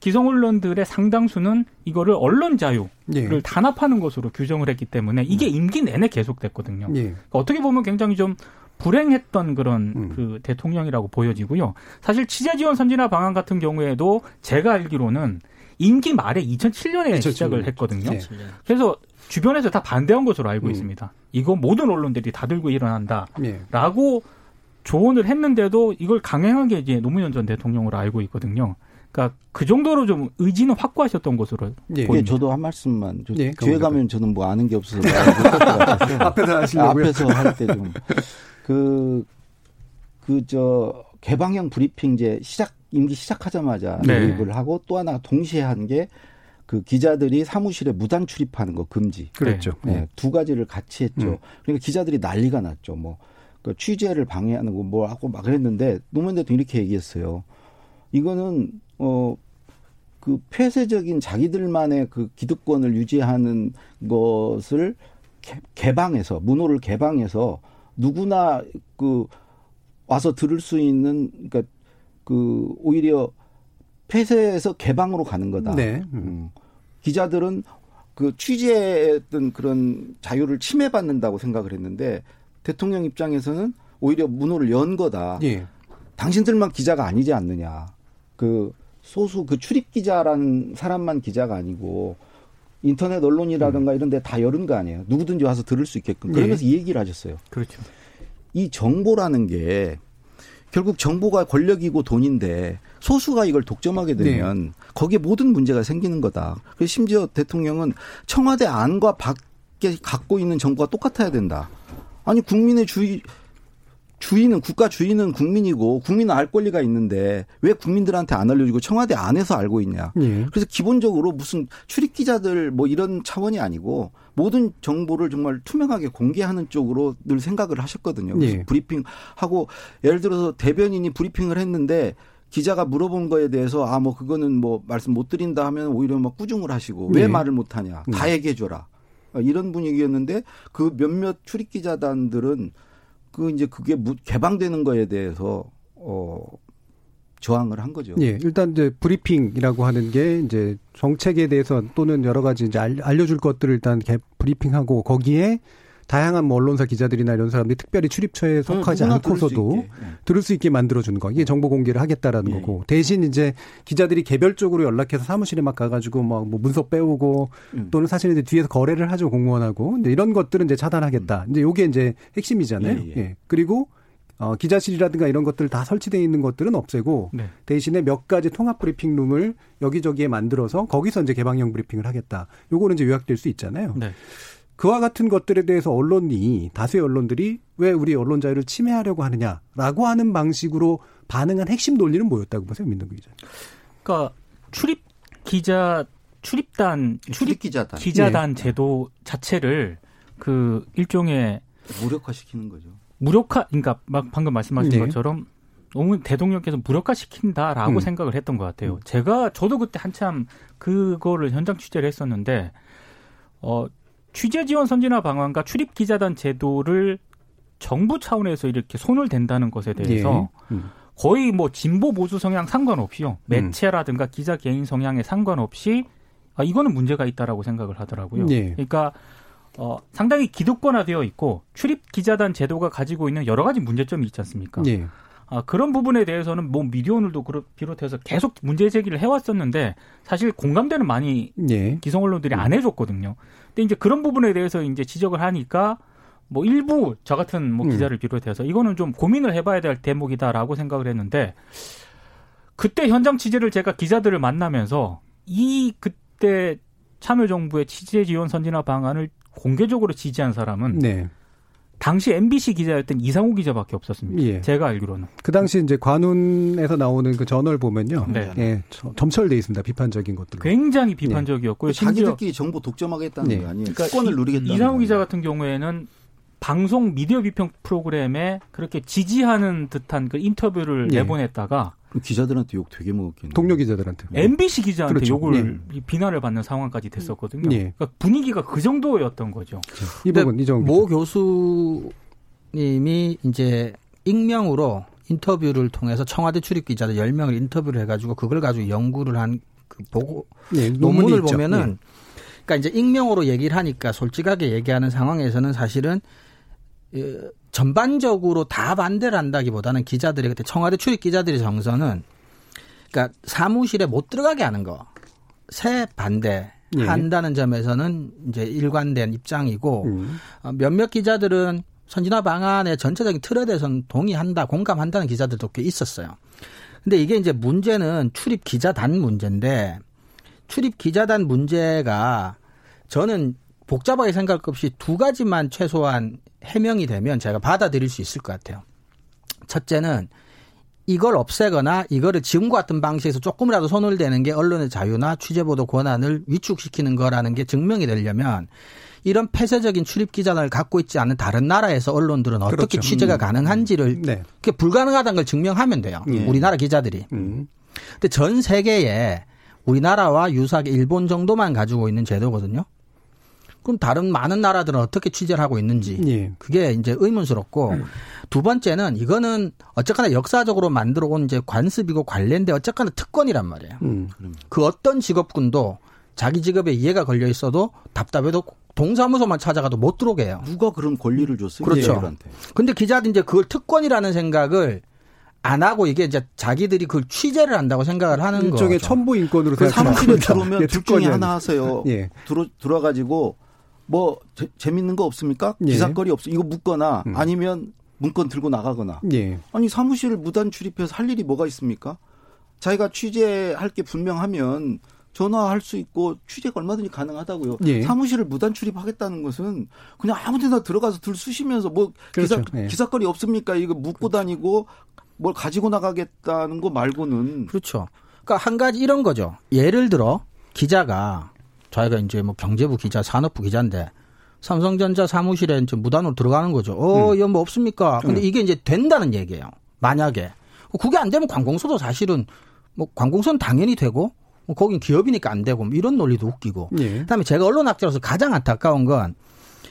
기성 언론들의 상당수는 이거를 언론 자유를 예. 단합하는 것으로 규정을 했기 때문에 이게 음. 임기 내내 계속됐거든요. 예. 그러니까 어떻게 보면 굉장히 좀 불행했던 그런 음. 그 대통령이라고 보여지고요. 사실 취재 지원 선진화 방안 같은 경우에도 제가 알기로는 임기 말에 2007년에 2007년. 시작을 했거든요. 네. 그래서 주변에서 다 반대한 것으로 알고 음. 있습니다. 이거 모든 언론들이 다 들고 일어난다라고 네. 조언을 했는데도 이걸 강행한 게 이제 노무현 전 대통령으로 알고 있거든요. 그러니까 그 정도로 좀 의지는 확고하셨던 것으로 예. 보입니다. 저도 한 말씀만. 저 예, 뒤에 가면 저는 뭐 아는 게 없어서 *laughs* 앞에서 하시려고요. 앞에서 할 때 좀 그 그 저 개방형 브리핑제 시작 임기 시작하자마자 네. 도입을 하고 또 하나 동시에 한 게 그 기자들이 사무실에 무단 출입하는 거 금지. 그랬죠. 네. 네. 두 가지를 같이 했죠. 음. 그러니까 기자들이 난리가 났죠. 뭐그 취재를 방해하는 거 뭐 하고 막 그랬는데 노무현 대통령 이렇게 얘기했어요. 이거는 어, 그 폐쇄적인 자기들만의 그 기득권을 유지하는 것을 개, 방해서 문호를 개방해서 누구나 그 와서 들을 수 있는 그러니까 그 오히려 폐쇄에서 개방으로 가는 거다. 네. 음. 기자들은 그 취재했던 그런 자유를 침해받는다고 생각을 했는데 대통령 입장에서는 오히려 문호를 연 거다. 예. 당신들만 기자가 아니지 않느냐. 그 소수 그 출입 기자라는 사람만 기자가 아니고 인터넷 언론이라든가 음. 이런 데 다 열은 거 아니에요. 누구든지 와서 들을 수 있게끔. 그러면서 네. 이 얘기를 하셨어요. 그렇죠. 이 정보라는 게 결국 정보가 권력이고 돈인데 소수가 이걸 독점하게 네. 되면 네. 거기에 모든 문제가 생기는 거다. 그래서 심지어 대통령은 청와대 안과 밖에 갖고 있는 정보가 똑같아야 된다. 아니 국민의 주의 주인은 국가 주인은 국민이고 국민은 알 권리가 있는데 왜 국민들한테 안 알려주고 청와대 안에서 알고 있냐. 예. 그래서 기본적으로 무슨 출입 기자들 뭐 이런 차원이 아니고 모든 정보를 정말 투명하게 공개하는 쪽으로 늘 생각을 하셨거든요. 예. 브리핑 하고 예를 들어서 대변인이 브리핑을 했는데 기자가 물어본 거에 대해서 아 뭐 그거는 뭐 말씀 못 드린다 하면 오히려 막 꾸중을 하시고 왜 예. 말을 못 하냐. 다 예. 얘기해 줘라. 이런 분위기였는데 그 몇몇 출입 기자단들은 그 이제 그게 개방되는 거에 대해서 어 저항을 한 거죠. 예, 일단 이제 브리핑이라고 하는 게 이제 정책에 대해서 또는 여러 가지 이제 알려줄 것들을 일단 브리핑하고 거기에 다양한 뭐 언론사 기자들이나 이런 사람들이 특별히 출입처에 속하지 응, 않고서도 들을 수, 들을 수 있게 만들어주는 거. 이게 정보 공개를 하겠다라는 예. 거고. 대신 이제 기자들이 개별적으로 연락해서 사무실에 막 가가지고 막 뭐 문서 빼오고 음. 또는 사실 이제 뒤에서 거래를 하죠 공무원하고. 근데 이런 것들은 이제 차단하겠다. 음. 이제 요게 이제 핵심이잖아요. 예, 예. 예. 그리고 어, 기자실이라든가 이런 것들 다 설치되어 있는 것들은 없애고 네. 대신에 몇 가지 통합 브리핑 룸을 여기저기에 만들어서 거기서 이제 개방형 브리핑을 하겠다. 요거는 이제 요약될 수 있잖아요. 네. 그와 같은 것들에 대해서 언론이 다수의 언론들이 왜 우리 언론 자유를 침해하려고 하느냐라고 하는 방식으로 반응한 핵심 논리는 뭐였다고 보세요, 민동기 기자? 그러니까 출입 기자 출입단 출입 기자단 기자단 네. 제도 자체를 그 일종의 무력화시키는 거죠. 무력화 그러니까 막 방금 말씀하신 네. 것처럼 너무 대통령께서 무력화시킨다라고 음. 생각을 했던 것 같아요. 음. 제가 저도 그때 한참 그거를 현장 취재를 했었는데 어 취재 지원 선진화 방안과 출입 기자단 제도를 정부 차원에서 이렇게 손을 댄다는 것에 대해서 예. 음. 거의 뭐 진보 보수 성향 상관없이요. 매체라든가 기자 개인 성향에 상관없이 아 이거는 문제가 있다라고 생각을 하더라고요. 예. 그러니까 어 상당히 기득권화되어 있고 출입 기자단 제도가 가지고 있는 여러 가지 문제점이 있지 않습니까? 예. 아, 그런 부분에 대해서는 뭐 미디어오늘도 비롯해서 계속 문제 제기를 해왔었는데 사실 공감대는 많이 예. 기성 언론들이 안 해줬거든요. 근데 이제 그런 부분에 대해서 이제 지적을 하니까 뭐 일부 저 같은 뭐 음. 기자를 비롯해서 이거는 좀 고민을 해봐야 될 대목이다라고 생각을 했는데 그때 현장 취재를 제가 기자들을 만나면서 이 그때 참여정부의 취재 지원 선진화 방안을 공개적으로 지지한 사람은 네. 당시 MBC 기자였던 이상우 기자밖에 없었습니다. 예. 제가 알기로는. 그 당시 이제 관훈에서 나오는 그 저널 보면요. 네. 예, 점철돼 있습니다. 비판적인 것들. 굉장히 네. 비판적이었고요. 네. 자기들끼리 정보 독점하겠다는 네. 거 아니에요? 그러니까 권을 누리겠다는 이상우 기자 같은 경우에는 방송 미디어 비평 프로그램에 그렇게 지지하는 듯한 그 인터뷰를 네. 내보냈다가 기자들한테 욕 되게 먹었겠네요. 동료 기자들한테. MBC 기자한테 그렇죠. 욕을 네. 비난을 받는 상황까지 됐었거든요. 네. 그러니까 분위기가 그 정도였던 거죠. 이 부분 이정 모 교수님이 이제 익명으로 인터뷰를 통해서 청와대 출입 기자들 10명을 인터뷰를 해가지고 그걸 가지고 연구를 한 그 보고 네, 논문을 보면은 네. 그러니까 이제 익명으로 얘기를 하니까 솔직하게 얘기하는 상황에서는 사실은 전반적으로 다 반대를 한다기보다는 기자들이 그때 청와대 출입 기자들의 정서는 그러니까 사무실에 못 들어가게 하는 거. 새 반대 예. 한다는 점에서는 이제 일관된 입장이고 음. 어, 몇몇 기자들은 선진화 방안의 전체적인 틀에 대해서는 동의한다, 공감한다는 기자들도 꽤 있었어요. 근데 이게 이제 문제는 출입 기자단 문제인데 출입 기자단 문제가 저는 복잡하게 생각할 것 없이 두 가지만 최소한 해명이 되면 제가 받아들일 수 있을 것 같아요. 첫째는 이걸 없애거나 이거를 지금과 같은 방식에서 조금이라도 손을 대는 게 언론의 자유나 취재보도 권한을 위축시키는 거라는 게 증명이 되려면 이런 폐쇄적인 출입 기자단을 갖고 있지 않은 다른 나라에서 언론들은 어떻게 그렇죠. 취재가 음. 가능한지를 네. 그게 불가능하다는 걸 증명하면 돼요. 네. 우리나라 기자들이. 음. 근데 전 세계에 우리나라와 유사하게 일본 정도만 가지고 있는 제도거든요. 그럼 다른 많은 나라들은 어떻게 취재를 하고 있는지 예. 그게 이제 의문스럽고 음. 두 번째는 이거는 어쨌거나 역사적으로 만들어 온 이제 관습이고 관련된 어쨌거나 특권이란 말이에요. 음. 그 어떤 직업군도 자기 직업에 이해가 걸려 있어도 답답해도 동사무소만 찾아가도 못 들어오게 해요. 누가 그런 권리를 줬어요? 그렇죠. 기자들한테. 근데 기자들 이제 그걸 특권이라는 생각을 안 하고 이게 이제 자기들이 그걸 취재를 한다고 생각을 하는 거죠. 일종의 첨부 인권으로 그 사무실에 들어오면 둘 중에 하나 하세요. 예. 들어 들어가지고 뭐 재,밌는 거 없습니까? 예. 기사거리 없어. 이거 묻거나 음. 아니면 문건 들고 나가거나. 예. 아니 사무실을 무단 출입해서 할 일이 뭐가 있습니까? 자기가 취재할 게 분명하면 전화할 수 있고 취재가 얼마든지 가능하다고요. 예. 사무실을 무단 출입하겠다는 것은 그냥 아무데나 들어가서 들 쑤시면서 뭐 그렇죠. 기사 예. 기사거리 없습니까? 이거 묻고 그렇죠. 다니고 뭘 가지고 나가겠다는 거 말고는 그렇죠. 그러니까 한 가지 이런 거죠. 예를 들어 기자가 자기가 이제 뭐 경제부 기자, 산업부 기자인데 삼성전자 사무실에 이제 무단으로 들어가는 거죠. 어, 음. 이거 뭐 없습니까? 근데 음. 이게 이제 된다는 얘기예요. 만약에. 그게 안 되면 관공서도 사실은 뭐 관공서는 당연히 되고 뭐 거긴 기업이니까 안 되고 뭐 이런 논리도 웃기고. 예. 그다음에 제가 언론 학자로서 가장 안타까운 건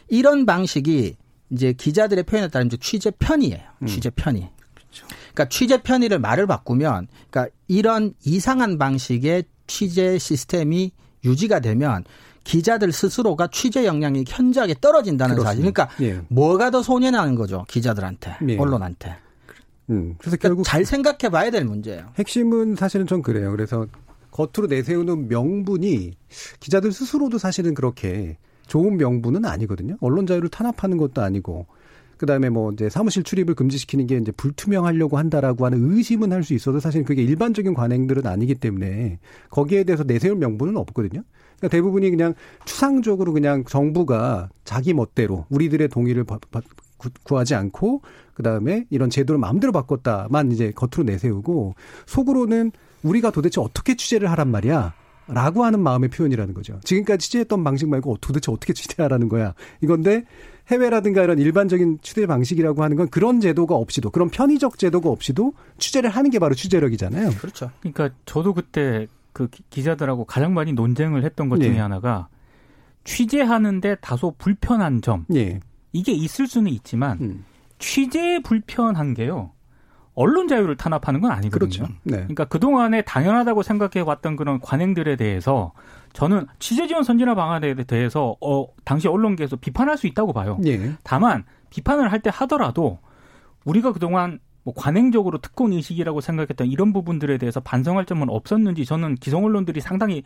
이런 방식이 이제 기자들의 표현에 따른 이제 취재 편의예요. 음. 취재 편의. 그렇죠. 그러니까 취재 편의를 말을 바꾸면 그러니까 이런 이상한 방식의 취재 시스템이 유지가 되면 기자들 스스로가 취재 역량이 현저하게 떨어진다는 그렇습니다. 사실. 그러니까 예. 뭐가 더 손해나는 거죠 기자들한테, 예. 언론한테. 음, 그래서 그러니까 결국 잘 생각해 봐야 될 문제예요. 핵심은 사실은 좀 그래요. 그래서 겉으로 내세우는 명분이 기자들 스스로도 사실은 그렇게 좋은 명분은 아니거든요. 언론 자유를 탄압하는 것도 아니고 그다음에 뭐 이제 사무실 출입을 금지시키는 게 이제 불투명하려고 한다라고 하는 의심은 할 수 있어도 사실 그게 일반적인 관행들은 아니기 때문에 거기에 대해서 내세울 명분은 없거든요. 그러니까 대부분이 그냥 추상적으로 그냥 정부가 자기 멋대로 우리들의 동의를 구하지 않고 그다음에 이런 제도를 마음대로 바꿨다만 이제 겉으로 내세우고 속으로는 우리가 도대체 어떻게 취재를 하란 말이야. 라고 하는 마음의 표현이라는 거죠. 지금까지 취재했던 방식 말고 도대체 어떻게 취재하라는 거야. 이건데 해외라든가 이런 일반적인 취재 방식이라고 하는 건 그런 제도가 없이도 그런 편의적 제도가 없이도 취재를 하는 게 바로 취재력이잖아요. 그렇죠. 그러니까 저도 그때 그 기자들하고 가장 많이 논쟁을 했던 것 중에 예. 하나가 취재하는데 다소 불편한 점. 예. 이게 있을 수는 있지만 음. 취재 불편한 게요. 언론 자유를 탄압하는 건 아니거든요. 그렇죠. 네. 그러니까 그동안에 당연하다고 생각해 왔던 그런 관행들에 대해서 저는 취재 지원 선진화 방안에 대해서 어 당시 언론계에서 비판할 수 있다고 봐요. 예. 다만 비판을 할 때 하더라도 우리가 그동안 뭐 관행적으로 특권 의식이라고 생각했던 이런 부분들에 대해서 반성할 점은 없었는지 저는 기성 언론들이 상당히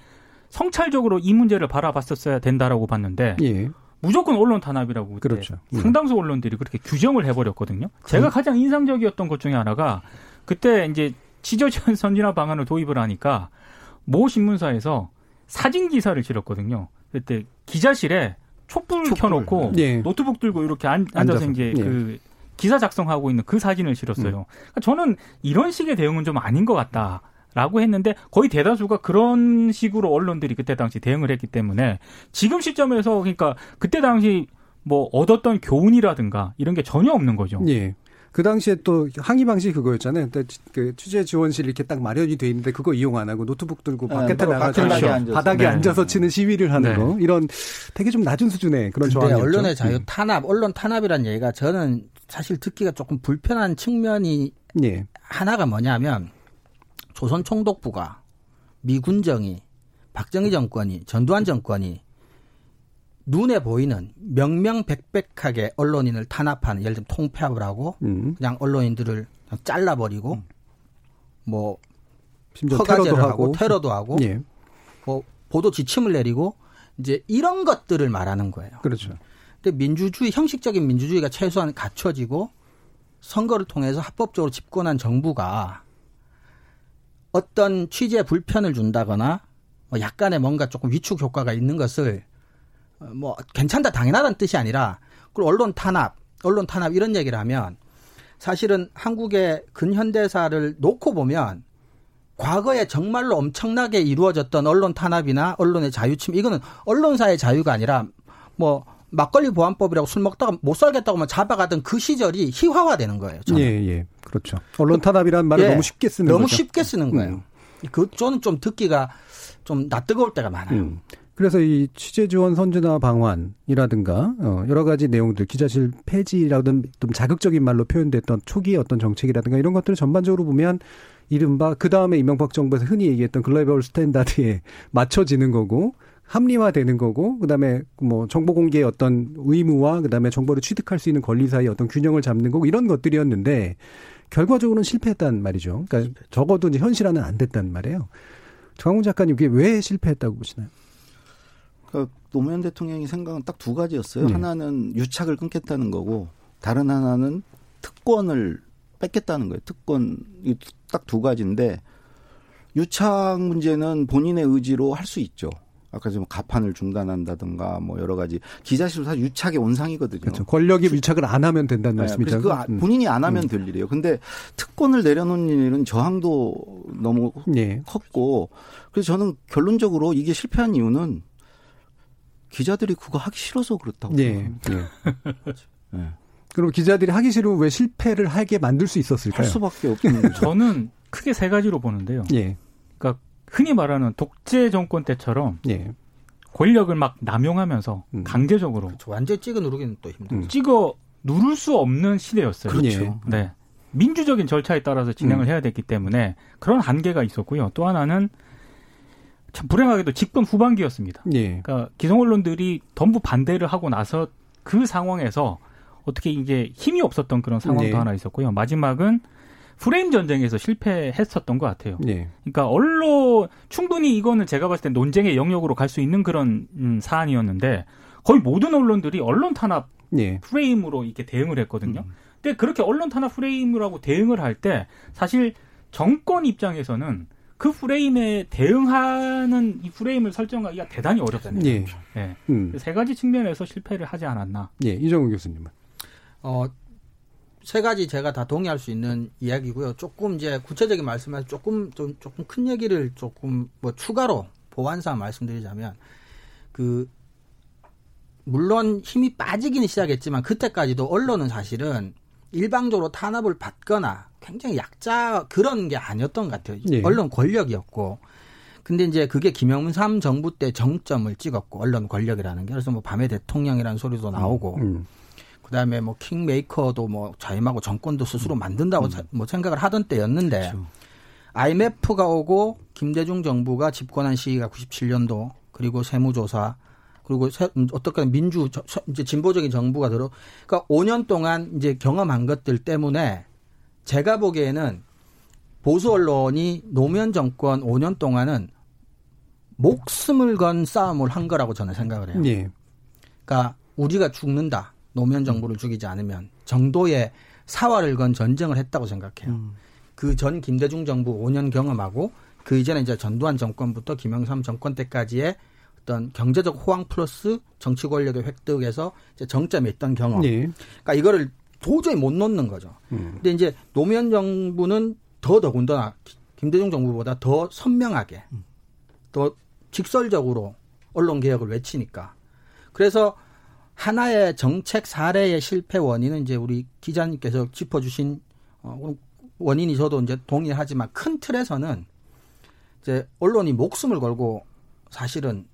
성찰적으로 이 문제를 바라봤었어야 된다라고 봤는데 예. 무조건 언론 탄압이라고 그렇죠. 음. 상당수 언론들이 그렇게 규정을 해버렸거든요. 제가 가장 인상적이었던 것 중에 하나가 그때 이제 지저지원 *laughs* 선진화 방안을 도입을 하니까 모 신문사에서 사진 기사를 실었거든요. 그때 기자실에 촛불, 촛불. 켜놓고 예. 노트북 들고 이렇게 앉, 아서 앉아서 이제 예. 그 기사 작성하고 있는 그 사진을 실었어요. 음. 그러니까 저는 이런 식의 대응은 좀 아닌 것 같다. 라고 했는데 거의 대다수가 그런 식으로 언론들이 그때 당시 대응을 했기 때문에 지금 시점에서 그러니까 그때 당시 뭐 얻었던 교훈이라든가 이런 게 전혀 없는 거죠. 예. 그 당시에 또 항의 방식이 그거였잖아요. 그 취재 지원실 이렇게 딱 마련이 돼 있는데 그거 이용 안 하고 노트북 들고 네, 바깥에 나가서 바닥에, 바닥에 네. 앉아서 치는 시위를 하는 네. 거 이런 되게 좀 낮은 수준의 그런 조항이었죠. 언론의 자유 음. 탄압, 언론 탄압이란 얘기가 저는 사실 듣기가 조금 불편한 측면이 예. 하나가 뭐냐면 조선 총독부가 미군정이 박정희 정권이 전두환 정권이 눈에 보이는 명명백백하게 언론인을 탄압하는 예를 들면 통폐합을 하고 음. 그냥 언론인들을 그냥 잘라버리고 음. 뭐 테러도 하고, 하고 테러도 하고 예. 뭐 보도 지침을 내리고 이제 이런 것들을 말하는 거예요. 그렇죠. 근데 민주주의 형식적인 민주주의가 최소한 갖춰지고 선거를 통해서 합법적으로 집권한 정부가 어떤 취재 불편을 준다거나 뭐 약간의 뭔가 조금 위축 효과가 있는 것을 뭐 괜찮다 당연하다는 뜻이 아니라 그리고 언론 탄압, 언론 탄압 이런 얘기를 하면 사실은 한국의 근현대사를 놓고 보면 과거에 정말로 엄청나게 이루어졌던 언론 탄압이나 언론의 자유침 이거는 언론사의 자유가 아니라 뭐 막걸리 보안법이라고 술 먹다가 못 살겠다고 만 잡아가던 그 시절이 희화화되는 거예요. 저는. 예, 예. 그렇죠. 언론 탄압이라는 말을 예, 너무 쉽게 쓰는 너무 거죠. 쉽게 쓰는 거예요. 음. 그 저는 좀 듣기가 좀 낯뜨거울 때가 많아요. 음. 그래서 이 취재 지원 선진화 방안이라든가 어 여러 가지 내용들 기자실 폐지라든 좀 자극적인 말로 표현됐던 초기 어떤 정책이라든가 이런 것들을 전반적으로 보면 이른바 그 다음에 이명박 정부에서 흔히 얘기했던 global standard에 *laughs* 맞춰지는 거고 합리화되는 거고 그다음에 뭐 정보 공개의 어떤 의무와 그다음에 정보를 취득할 수 있는 권리 사이 어떤 균형을 잡는 거고 이런 것들이었는데 결과적으로는 실패했단 말이죠. 그러니까 적어도 이제 현실화는 안 됐단 말이에요. 정항훈 작가님 이게 왜 실패했다고 보시나요? 그러니까 노무현 대통령이 생각은 딱 두 가지였어요. 네. 하나는 유착을 끊겠다는 거고 다른 하나는 특권을 뺏겠다는 거예요. 특권 딱두 가지인데 유착 문제는 본인의 의지로 할 수 있죠. 아까 좀 가판을 중단한다든가 뭐 여러 가지 기자실도 사실 유착의 원상이거든요. 그렇죠. 권력이 유착을 안 하면 된다는 네, 말씀이죠. 그래서 그 음. 본인이 안 하면 음. 될 일이에요. 근데 특권을 내려놓는 일은 저항도 너무 예. 컸고 그래서 저는 결론적으로 이게 실패한 이유는 기자들이 그거 하기 싫어서 그렇다고. 예. 예. *laughs* 네. 그럼 기자들이 하기 싫으면 왜 실패를 하게 만들 수 있었을까요? 할 수밖에 없는 거죠. 저는 크게 세 가지로 보는데요. 예. 그러니까 흔히 말하는 독재 정권 때처럼 예. 권력을 막 남용하면서 음. 강제적으로 그렇죠. 완전 찍어 누르기는 또 힘들죠. 음. 찍어 누를 수 없는 시대였어요. 그렇죠. 네. 민주적인 절차에 따라서 진행을 음. 해야 됐기 때문에 그런 한계가 있었고요. 또 하나는 참 불행하게도 집권 후반기였습니다. 예. 그러니까 기성 언론들이 전부 반대를 하고 나서 그 상황에서 어떻게 이제 힘이 없었던 그런 상황도 예. 하나 있었고요. 마지막은 프레임 전쟁에서 실패했었던 것 같아요. 예. 그러니까 언론 충분히 이거는 제가 봤을 때 논쟁의 영역으로 갈 수 있는 그런 음, 사안이었는데 거의 모든 언론들이 언론 탄압 예. 프레임으로 이렇게 대응을 했거든요. 음. 근데 그렇게 언론 탄압 프레임이라고 대응을 할 때 사실 정권 입장에서는 그 프레임에 대응하는 이 프레임을 설정하기가 대단히 어렵습니다. 예. 네. 음. 세 가지 측면에서 실패를 하지 않았나. 예, 이정우 교수님은. 어, 세 가지 제가 다 동의할 수 있는 이야기고요. 조금 이제 구체적인 말씀을 조금 좀 조금 큰 얘기를 조금 뭐 추가로 보완사 말씀드리자면 그 물론 힘이 빠지기는 시작했지만 그때까지도 언론은 사실은 일방적으로 탄압을 받거나 굉장히 약자 그런 게 아니었던 것 같아요. 네. 언론 권력이었고. 근데 이제 그게 김영삼 정부 때 정점을 찍었고 언론 권력이라는 게 그래서 뭐 밤의 대통령이라는 소리도 나오고 음. 음. 그다음에 뭐 킹메이커도 뭐 자임하고 정권도 스스로 음. 만든다고 음. 뭐 생각을 하던 때였는데 그렇죠. IMF가 오고 김대중 정부가 집권한 시기가 97년도 그리고 세무조사 그리고 세, 음, 어떻게 민주 이제 진보적인 정부가 들어 그러니까 5년 동안 이제 경험한 것들 때문에 제가 보기에는 보수 언론이 노무현 정권 5년 동안은 목숨을 건 싸움을 한 거라고 저는 생각을 해요. 예. 그러니까 우리가 죽는다. 노무현 정부를 음. 죽이지 않으면 정도의 사활을 건 전쟁을 했다고 생각해요. 음. 그전 김대중 정부 5년 경험하고 그 이전에 이제 전두환 정권부터 김영삼 정권 때까지의 어떤 경제적 호황 플러스 정치 권력의 획득에서 이제 정점에 있던 경험. 네. 그러니까 이거를 도저히 못 놓는 거죠. 음. 근데 이제 노무현 정부는 더 더군다나 김대중 정부보다 더 선명하게 음. 더 직설적으로 언론 개혁을 외치니까 그래서 하나의 정책 사례의 실패 원인은 이제 우리 기자님께서 짚어주신 어, 원인이 저도 이제 동의하지만 큰 틀에서는 이제 언론이 목숨을 걸고 사실은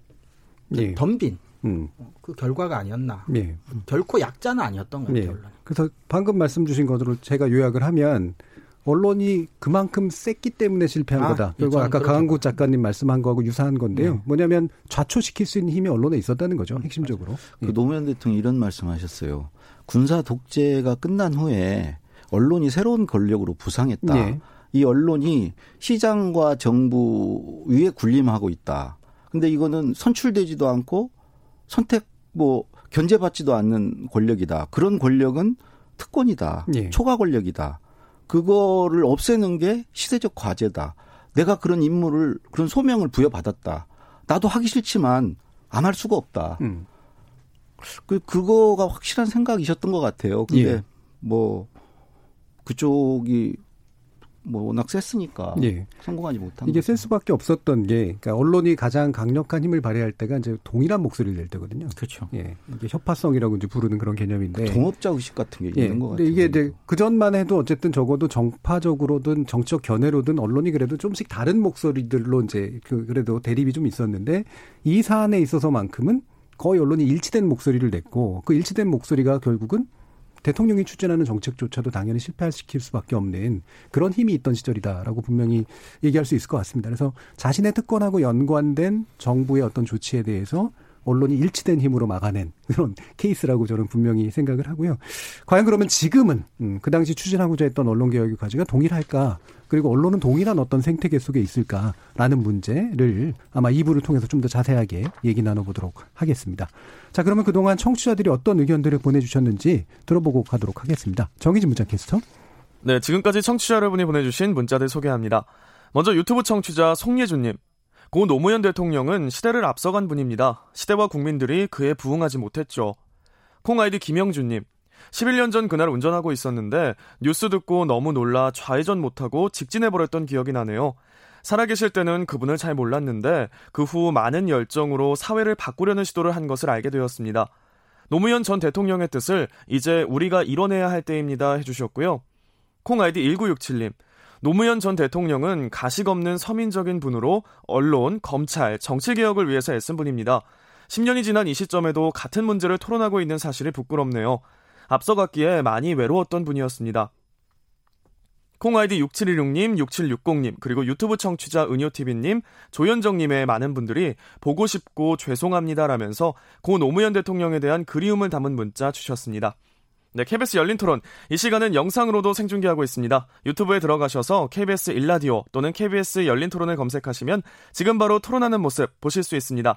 네. 덤빈 음. 그 결과가 아니었나. 네. 결코 약자는 아니었던 것 같아요. 네. 그래서 방금 말씀 주신 것으로 제가 요약을 하면 언론이 그만큼 셌기 때문에 실패한 아, 거다. 그리고 아까 그렇죠. 강한구 작가님 말씀한 거하고 유사한 건데요. 네. 뭐냐면 좌초시킬 수 있는 힘이 언론에 있었다는 거죠. 핵심적으로. 그 예. 노무현 대통령 이런 말씀하셨어요. 군사 독재가 끝난 후에 언론이 새로운 권력으로 부상했다. 네. 이 언론이 시장과 정부 위에 군림하고 있다. 근데 이거는 선출되지도 않고 선택 뭐 견제받지도 않는 권력이다. 그런 권력은 특권이다. 네. 초과 권력이다. 그거를 없애는 게 시대적 과제다. 내가 그런 임무를 그런 소명을 부여받았다. 나도 하기 싫지만 안 할 수가 없다. 음. 그 그거가 확실한 생각이셨던 것 같아요. 근데 예. 뭐 그쪽이 뭐 워낙 셌으니까 예. 성공하지 못한 이게 셀 수밖에 없었던 게 그러니까 언론이 가장 강력한 힘을 발휘할 때가 이제 동일한 목소리를 낼 때거든요. 그렇죠. 예. 이게 협파성이라고 이제 부르는 그런 개념인데 동업자 의식 같은 게 예. 있는 것 같아요. 근데 이게 이제 그 전만 해도 어쨌든 적어도 정파적으로든 정치적 견해로든 언론이 그래도 좀씩 다른 목소리들로 이제 그 그래도 대립이 좀 있었는데 이 사안에 있어서만큼은 거의 언론이 일치된 목소리를 냈고 그 일치된 목소리가 결국은 대통령이 추진하는 정책조차도 당연히 실패시킬 수밖에 없는 그런 힘이 있던 시절이다라고 분명히 얘기할 수 있을 것 같습니다. 그래서 자신의 특권하고 연관된 정부의 어떤 조치에 대해서 언론이 일치된 힘으로 막아낸 그런 *laughs* 케이스라고 저는 분명히 생각을 하고요. 과연 그러면 지금은 음, 그 당시 추진하고자 했던 언론 개혁의 과제가 동일할까? 그리고 언론은 동일한 어떤 생태계 속에 있을까라는 문제를 아마 2부를 통해서 좀 더 자세하게 얘기 나눠보도록 하겠습니다. 자, 그러면 그동안 청취자들이 어떤 의견들을 보내주셨는지 들어보고 가도록 하겠습니다. 정희진 문자 캐스터. 네, 지금까지 청취자 여러분이 보내주신 문자들 소개합니다. 먼저 유튜브 청취자 송예준님. 고 노무현 대통령은 시대를 앞서간 분입니다. 시대와 국민들이 그에 부응하지 못했죠. 콩 아이디 김영준님. 11년 전 그날 운전하고 있었는데 뉴스 듣고 너무 놀라 좌회전 못하고 직진해버렸던 기억이 나네요. 살아계실 때는 그분을 잘 몰랐는데 그 후 많은 열정으로 사회를 바꾸려는 시도를 한 것을 알게 되었습니다. 노무현 전 대통령의 뜻을 이제 우리가 이뤄내야 할 때입니다 해주셨고요. 콩 아이디 1967님. 노무현 전 대통령은 가식 없는 서민적인 분으로 언론, 검찰, 정치개혁을 위해서 애쓴 분입니다. 10년이 지난 이 시점에도 같은 문제를 토론하고 있는 사실이 부끄럽네요. 앞서갔기에 많이 외로웠던 분이었습니다. 콩아이디 6716님, 6760님, 그리고 유튜브 청취자 은효TV님, 조현정님의 많은 분들이 보고 싶고 죄송합니다라면서 고 노무현 대통령에 대한 그리움을 담은 문자 주셨습니다. 네, KBS 열린 토론. 이 시간은 영상으로도 생중계하고 있습니다. 유튜브에 들어가셔서 KBS 일라디오 또는 KBS 열린 토론을 검색하시면 지금 바로 토론하는 모습 보실 수 있습니다.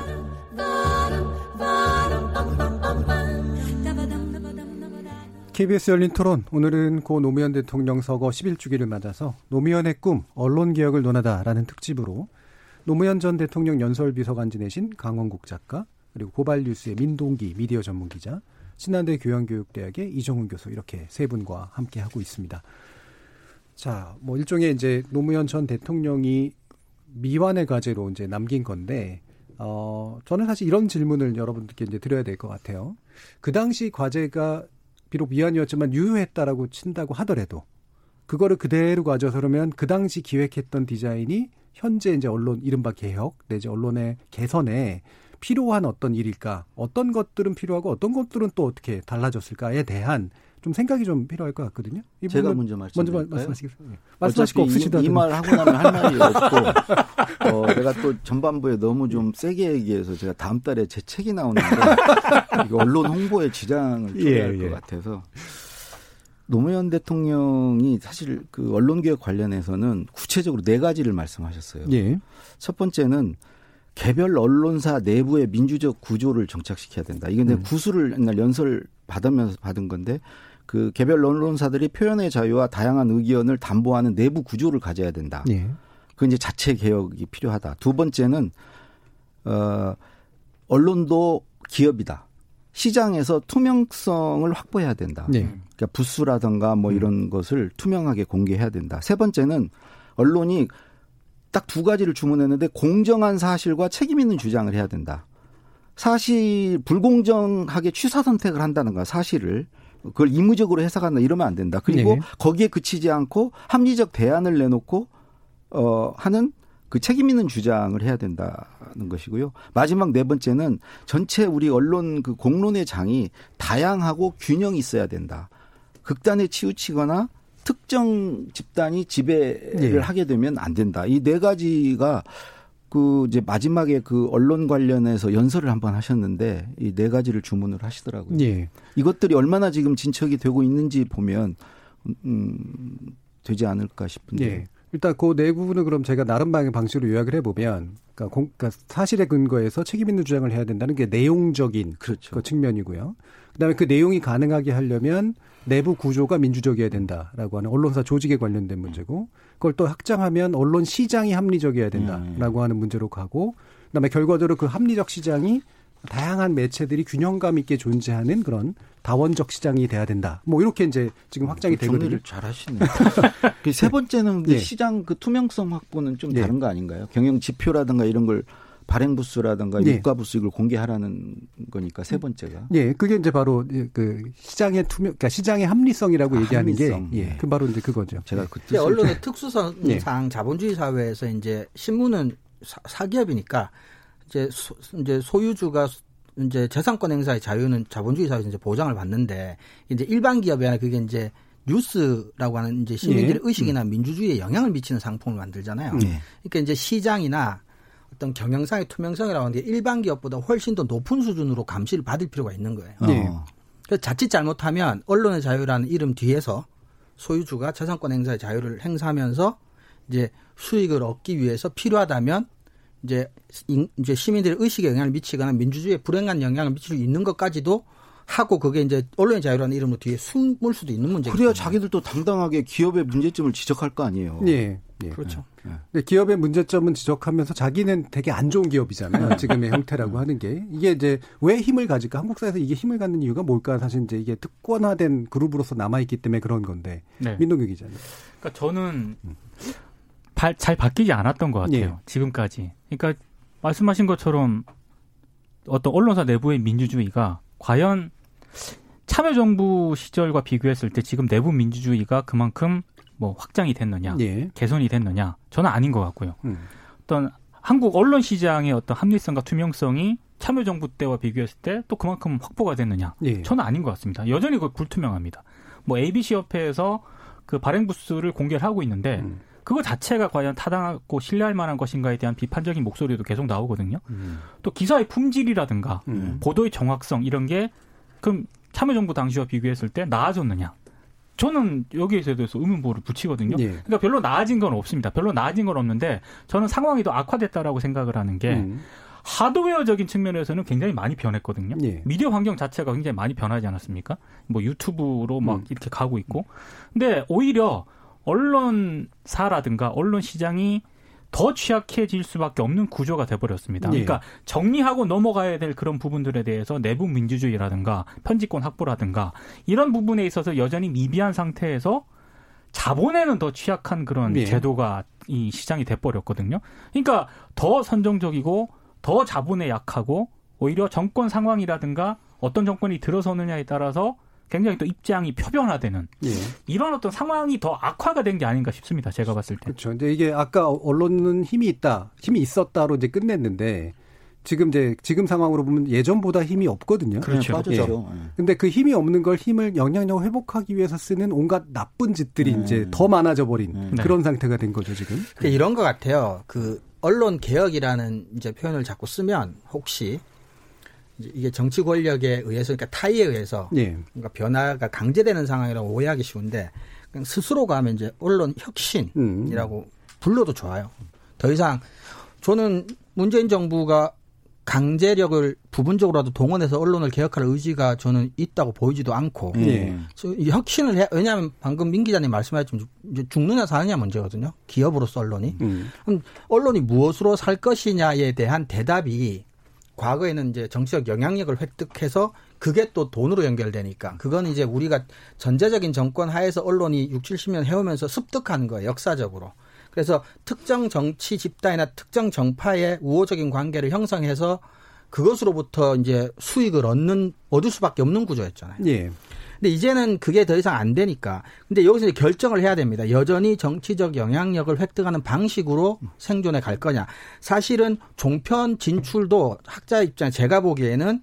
KBS 열린 토론 오늘은 고 노무현 대통령 서거 11주기를 맞아서 노무현의 꿈 언론 개혁을 논하다라는 특집으로 노무현 전 대통령 연설 비서관 지내신 강원국 작가 그리고 고발뉴스의 민동기 미디어 전문 기자 신한대 교양교육대학의 이정훈 교수 이렇게 세 분과 함께 하고 있습니다. 자, 뭐 일종의 이제 노무현 전 대통령이 미완의 과제로 이제 남긴 건데 어 저는 사실 이런 질문을 여러분들께 이제 드려야 될 것 같아요. 그 당시 과제가 비록 미완이었지만 유효했다라고 친다고 하더라도 그거를 그대로 가져서 그러면 그 당시 기획했던 디자인이 현재 이제 언론 이른바 개혁 내지 언론의 개선에 필요한 어떤 일일까? 어떤 것들은 필요하고 어떤 것들은 또 어떻게 달라졌을까에 대한 좀 생각이 좀 필요할 것 같거든요. 제가 먼저 말씀 먼저 말씀하시겠습니다. 예. 말씀하실 거 없으시다. 이말 하고 나면 할 말이 없고 *laughs* 어, 내가 또 전반부에 너무 좀 세게 얘기해서 제가 다음 달에 제 책이 나오는데 *laughs* 언론 홍보에 지장을 초래할 예, 예. 것 같아서 노무현 대통령이 사실 그 언론개혁 관련해서는 구체적으로 네 가지를 말씀하셨어요. 예. 첫 번째는 개별 언론사 내부의 민주적 구조를 정착시켜야 된다. 이게 내 음. 구수를 옛날 연설 받으면서 받은 건데 그 개별 언론사들이 표현의 자유와 다양한 의견을 담보하는 내부 구조를 가져야 된다. 예. 그 이제 자체 개혁이 필요하다. 두 번째는 어 언론도 기업이다. 시장에서 투명성을 확보해야 된다. 네. 그러니까 부수라든가 뭐 음. 이런 것을 투명하게 공개해야 된다. 세 번째는 언론이 딱 두 가지를 주문했는데 공정한 사실과 책임 있는 주장을 해야 된다. 사실 불공정하게 취사 선택을 한다는 가 사실을 그걸 임의적으로 해석한다 이러면 안 된다. 그리고 네. 거기에 그치지 않고 합리적 대안을 내놓고 어 하는 그 책임 있는 주장을 해야 된다는 것이고요. 마지막 네 번째는 전체 우리 언론 그 공론의 장이 다양하고 균형이 있어야 된다. 극단에 치우치거나 특정 집단이 지배를 네. 하게 되면 안 된다. 이 네 가지가 그 이제 마지막에 그 언론 관련해서 연설을 한번 하셨는데 이 네 가지를 주문을 하시더라고요. 네. 이것들이 얼마나 지금 진척이 되고 있는지 보면 음 되지 않을까 싶은데. 네. 일단 그 내부는 그럼 제가 나름방의 방식으로 요약을 해보면, 그러니까, 공, 그러니까 사실에 근거해서 책임 있는 주장을 해야 된다는 게 내용적인 그렇죠. 그 측면이고요. 그다음에 그 내용이 가능하게 하려면 내부 구조가 민주적이어야 된다라고 하는 언론사 조직에 관련된 문제고, 그걸 또 확장하면 언론 시장이 합리적이어야 된다라고 음. 하는 문제로 가고, 그다음에 결과적으로 그 합리적 시장이 다양한 매체들이 균형감 있게 존재하는 그런 다원적 시장이 돼야 된다. 뭐 이렇게 이제 지금 확장이 그 되거든요. 잘 하시네요. *laughs* 그세 번째는 그 네. 시장 그 투명성 확보는 좀 네. 다른 거 아닌가요? 경영 지표라든가 이런 걸 발행 부수라든가 네. 유가 부수 이걸 공개하라는 거니까 세 번째가. 예, 그게 이제 바로 그 시장의 투명, 그러니까 시장의 합리성이라고 아, 얘기하는 합리성. 게, 예, 네. 그 바로 이제 그거죠. 제가 그때 언론의 특수성 네. 상 자본주의 사회에서 이제 신문은 사, 기업이니까 이제 소, 이제 소유주가 이제 재산권 행사의 자유는 자본주의 사회에서 이제 보장을 받는데 이제 일반 아니라 그게 이제 뉴스라고 하는 이제 시민들의 예. 의식이나 음. 민주주의에 영향을 미치는 상품을 만들잖아요. 예. 그러니까 이제 시장이나 어떤 경영상의 투명성이라고 하는 게 일반 기업보다 훨씬 더 높은 수준으로 감시를 받을 필요가 있는 거예요. 네. 그래서 자칫 잘못하면 언론의 자유라는 이름 뒤에서 소유주가 재산권 행사의 자유를 행사하면서 이제 수익을 얻기 위해서 필요하다면 이제 이제 시민들의 의식에 영향을 미치거나 민주주의에 불행한 영향을 미칠 수 있는 것까지도 하고 그게 이제 언론의 자유라는 이름으로 뒤에 숨을 수도 있는 문제죠. 그래야 자기들도 당당하게 기업의 문제점을 지적할 거 아니에요. 네. 예. 그렇죠. 예. 근데 기업의 문제점은 지적하면서 자기는 되게 안 좋은 기업이잖아요. 지금의 형태라고 하는 게 이게 이제 왜 힘을 가질까? 한국 사회에서 이게 힘을 갖는 이유가 뭘까? 사실 이제 이게 특권화된 그룹으로서 남아 있기 때문에 그런 건데 네. 민동규 기자님. 그러니까 저는 발, 잘 바뀌지 않았던 것 같아요. 예. 지금까지. 그러니까 말씀하신 것처럼 어떤 언론사 내부의 민주주의가 과연 참여정부 시절과 비교했을 때 지금 내부 민주주의가 그만큼 뭐 확장이 됐느냐, 예. 개선이 됐느냐, 저는 아닌 것 같고요. 음. 어떤 한국 언론 시장의 어떤 합리성과 투명성이 참여정부 때와 비교했을 때 또 그만큼 확보가 됐느냐, 예. 저는 아닌 것 같습니다. 여전히 그 불투명합니다. 뭐 ABC 협회에서 그 발행 부수를 공개를 하고 있는데 음. 그거 자체가 과연 타당하고 신뢰할 만한 것인가에 대한 비판적인 목소리도 계속 나오거든요. 음. 또 기사의 품질이라든가 음. 보도의 정확성 이런 게 그럼 참여정부 당시와 비교했을 때 나아졌느냐? 저는 여기에 대해서 의문보를 붙이거든요. 예. 그러니까 별로 나아진 건 없습니다. 별로 나아진 건 없는데 저는 상황이 더 악화됐다라고 생각을 하는 게 음. 하드웨어적인 측면에서는 굉장히 많이 변했거든요. 예. 미디어 환경 자체가 굉장히 많이 변하지 않았습니까? 뭐 유튜브로 막 음. 이렇게 가고 있고. 근데 오히려 언론사라든가 언론 시장이 더 취약해질 수밖에 없는 구조가 돼버렸습니다. 예. 그러니까 정리하고 넘어가야 될 그런 부분들에 대해서 내부 민주주의라든가 편집권 확보라든가 이런 부분에 있어서 여전히 미비한 상태에서 자본에는 더 취약한 그런 예. 제도가 이 시장이 돼버렸거든요. 그러니까 더 선정적이고 더 자본에 약하고 오히려 정권 상황이라든가 어떤 정권이 들어서느냐에 따라서 굉장히 또 입장이 표변화되는 예. 이런 어떤 상황이 더 악화가 된 게 아닌가 싶습니다. 제가 봤을 때. 그렇죠. 근데 이게 아까 언론은 힘이 있다, 힘이 있었다로 이제 끝냈는데 지금 이제 지금 상황으로 보면 예전보다 힘이 없거든요. 그렇죠. 빠졌죠. 예. 근데 그 힘이 없는 걸 힘을 영향력을 회복하기 위해서 쓰는 온갖 나쁜 짓들이 네. 이제 더 많아져 버린 네. 그런 상태가 된 거죠 지금. 이런 것 같아요. 그 언론 개혁이라는 이제 표현을 자꾸 쓰면 혹시 이게 정치 권력에 의해서 그러니까 타의에 의해서 예. 뭔가 변화가 강제되는 상황이라고 오해하기 쉬운데 그냥 스스로가 하면 이제 언론 혁신이라고 음. 불러도 좋아요. 더 이상 저는 문재인 정부가 강제력을 부분적으로라도 동원해서 언론을 개혁할 의지가 저는 있다고 보이지도 않고 예. 혁신을 해 왜냐하면 방금 민 기자님 말씀하셨지만 죽느냐 사느냐 문제거든요 기업으로서 언론이 음. 언론이 무엇으로 살 것이냐에 대한 대답이 과거에는 이제 정치적 영향력을 획득해서 그게 또 돈으로 연결되니까 그건 이제 우리가 전제적인 정권 하에서 언론이 6, 70년 해오면서 습득한 거예요 역사적으로 그래서 특정 정치 집단이나 특정 정파의 우호적인 관계를 형성해서 그것으로부터 이제 수익을 얻는 얻을 수밖에 없는 구조였잖아요. 예. 근데 이제는 그게 더 이상 안 되니까. 근데 여기서 이제 결정을 해야 됩니다. 여전히 정치적 영향력을 획득하는 방식으로 생존해 갈 거냐. 사실은 종편 진출도 학자 입장 제가 보기에는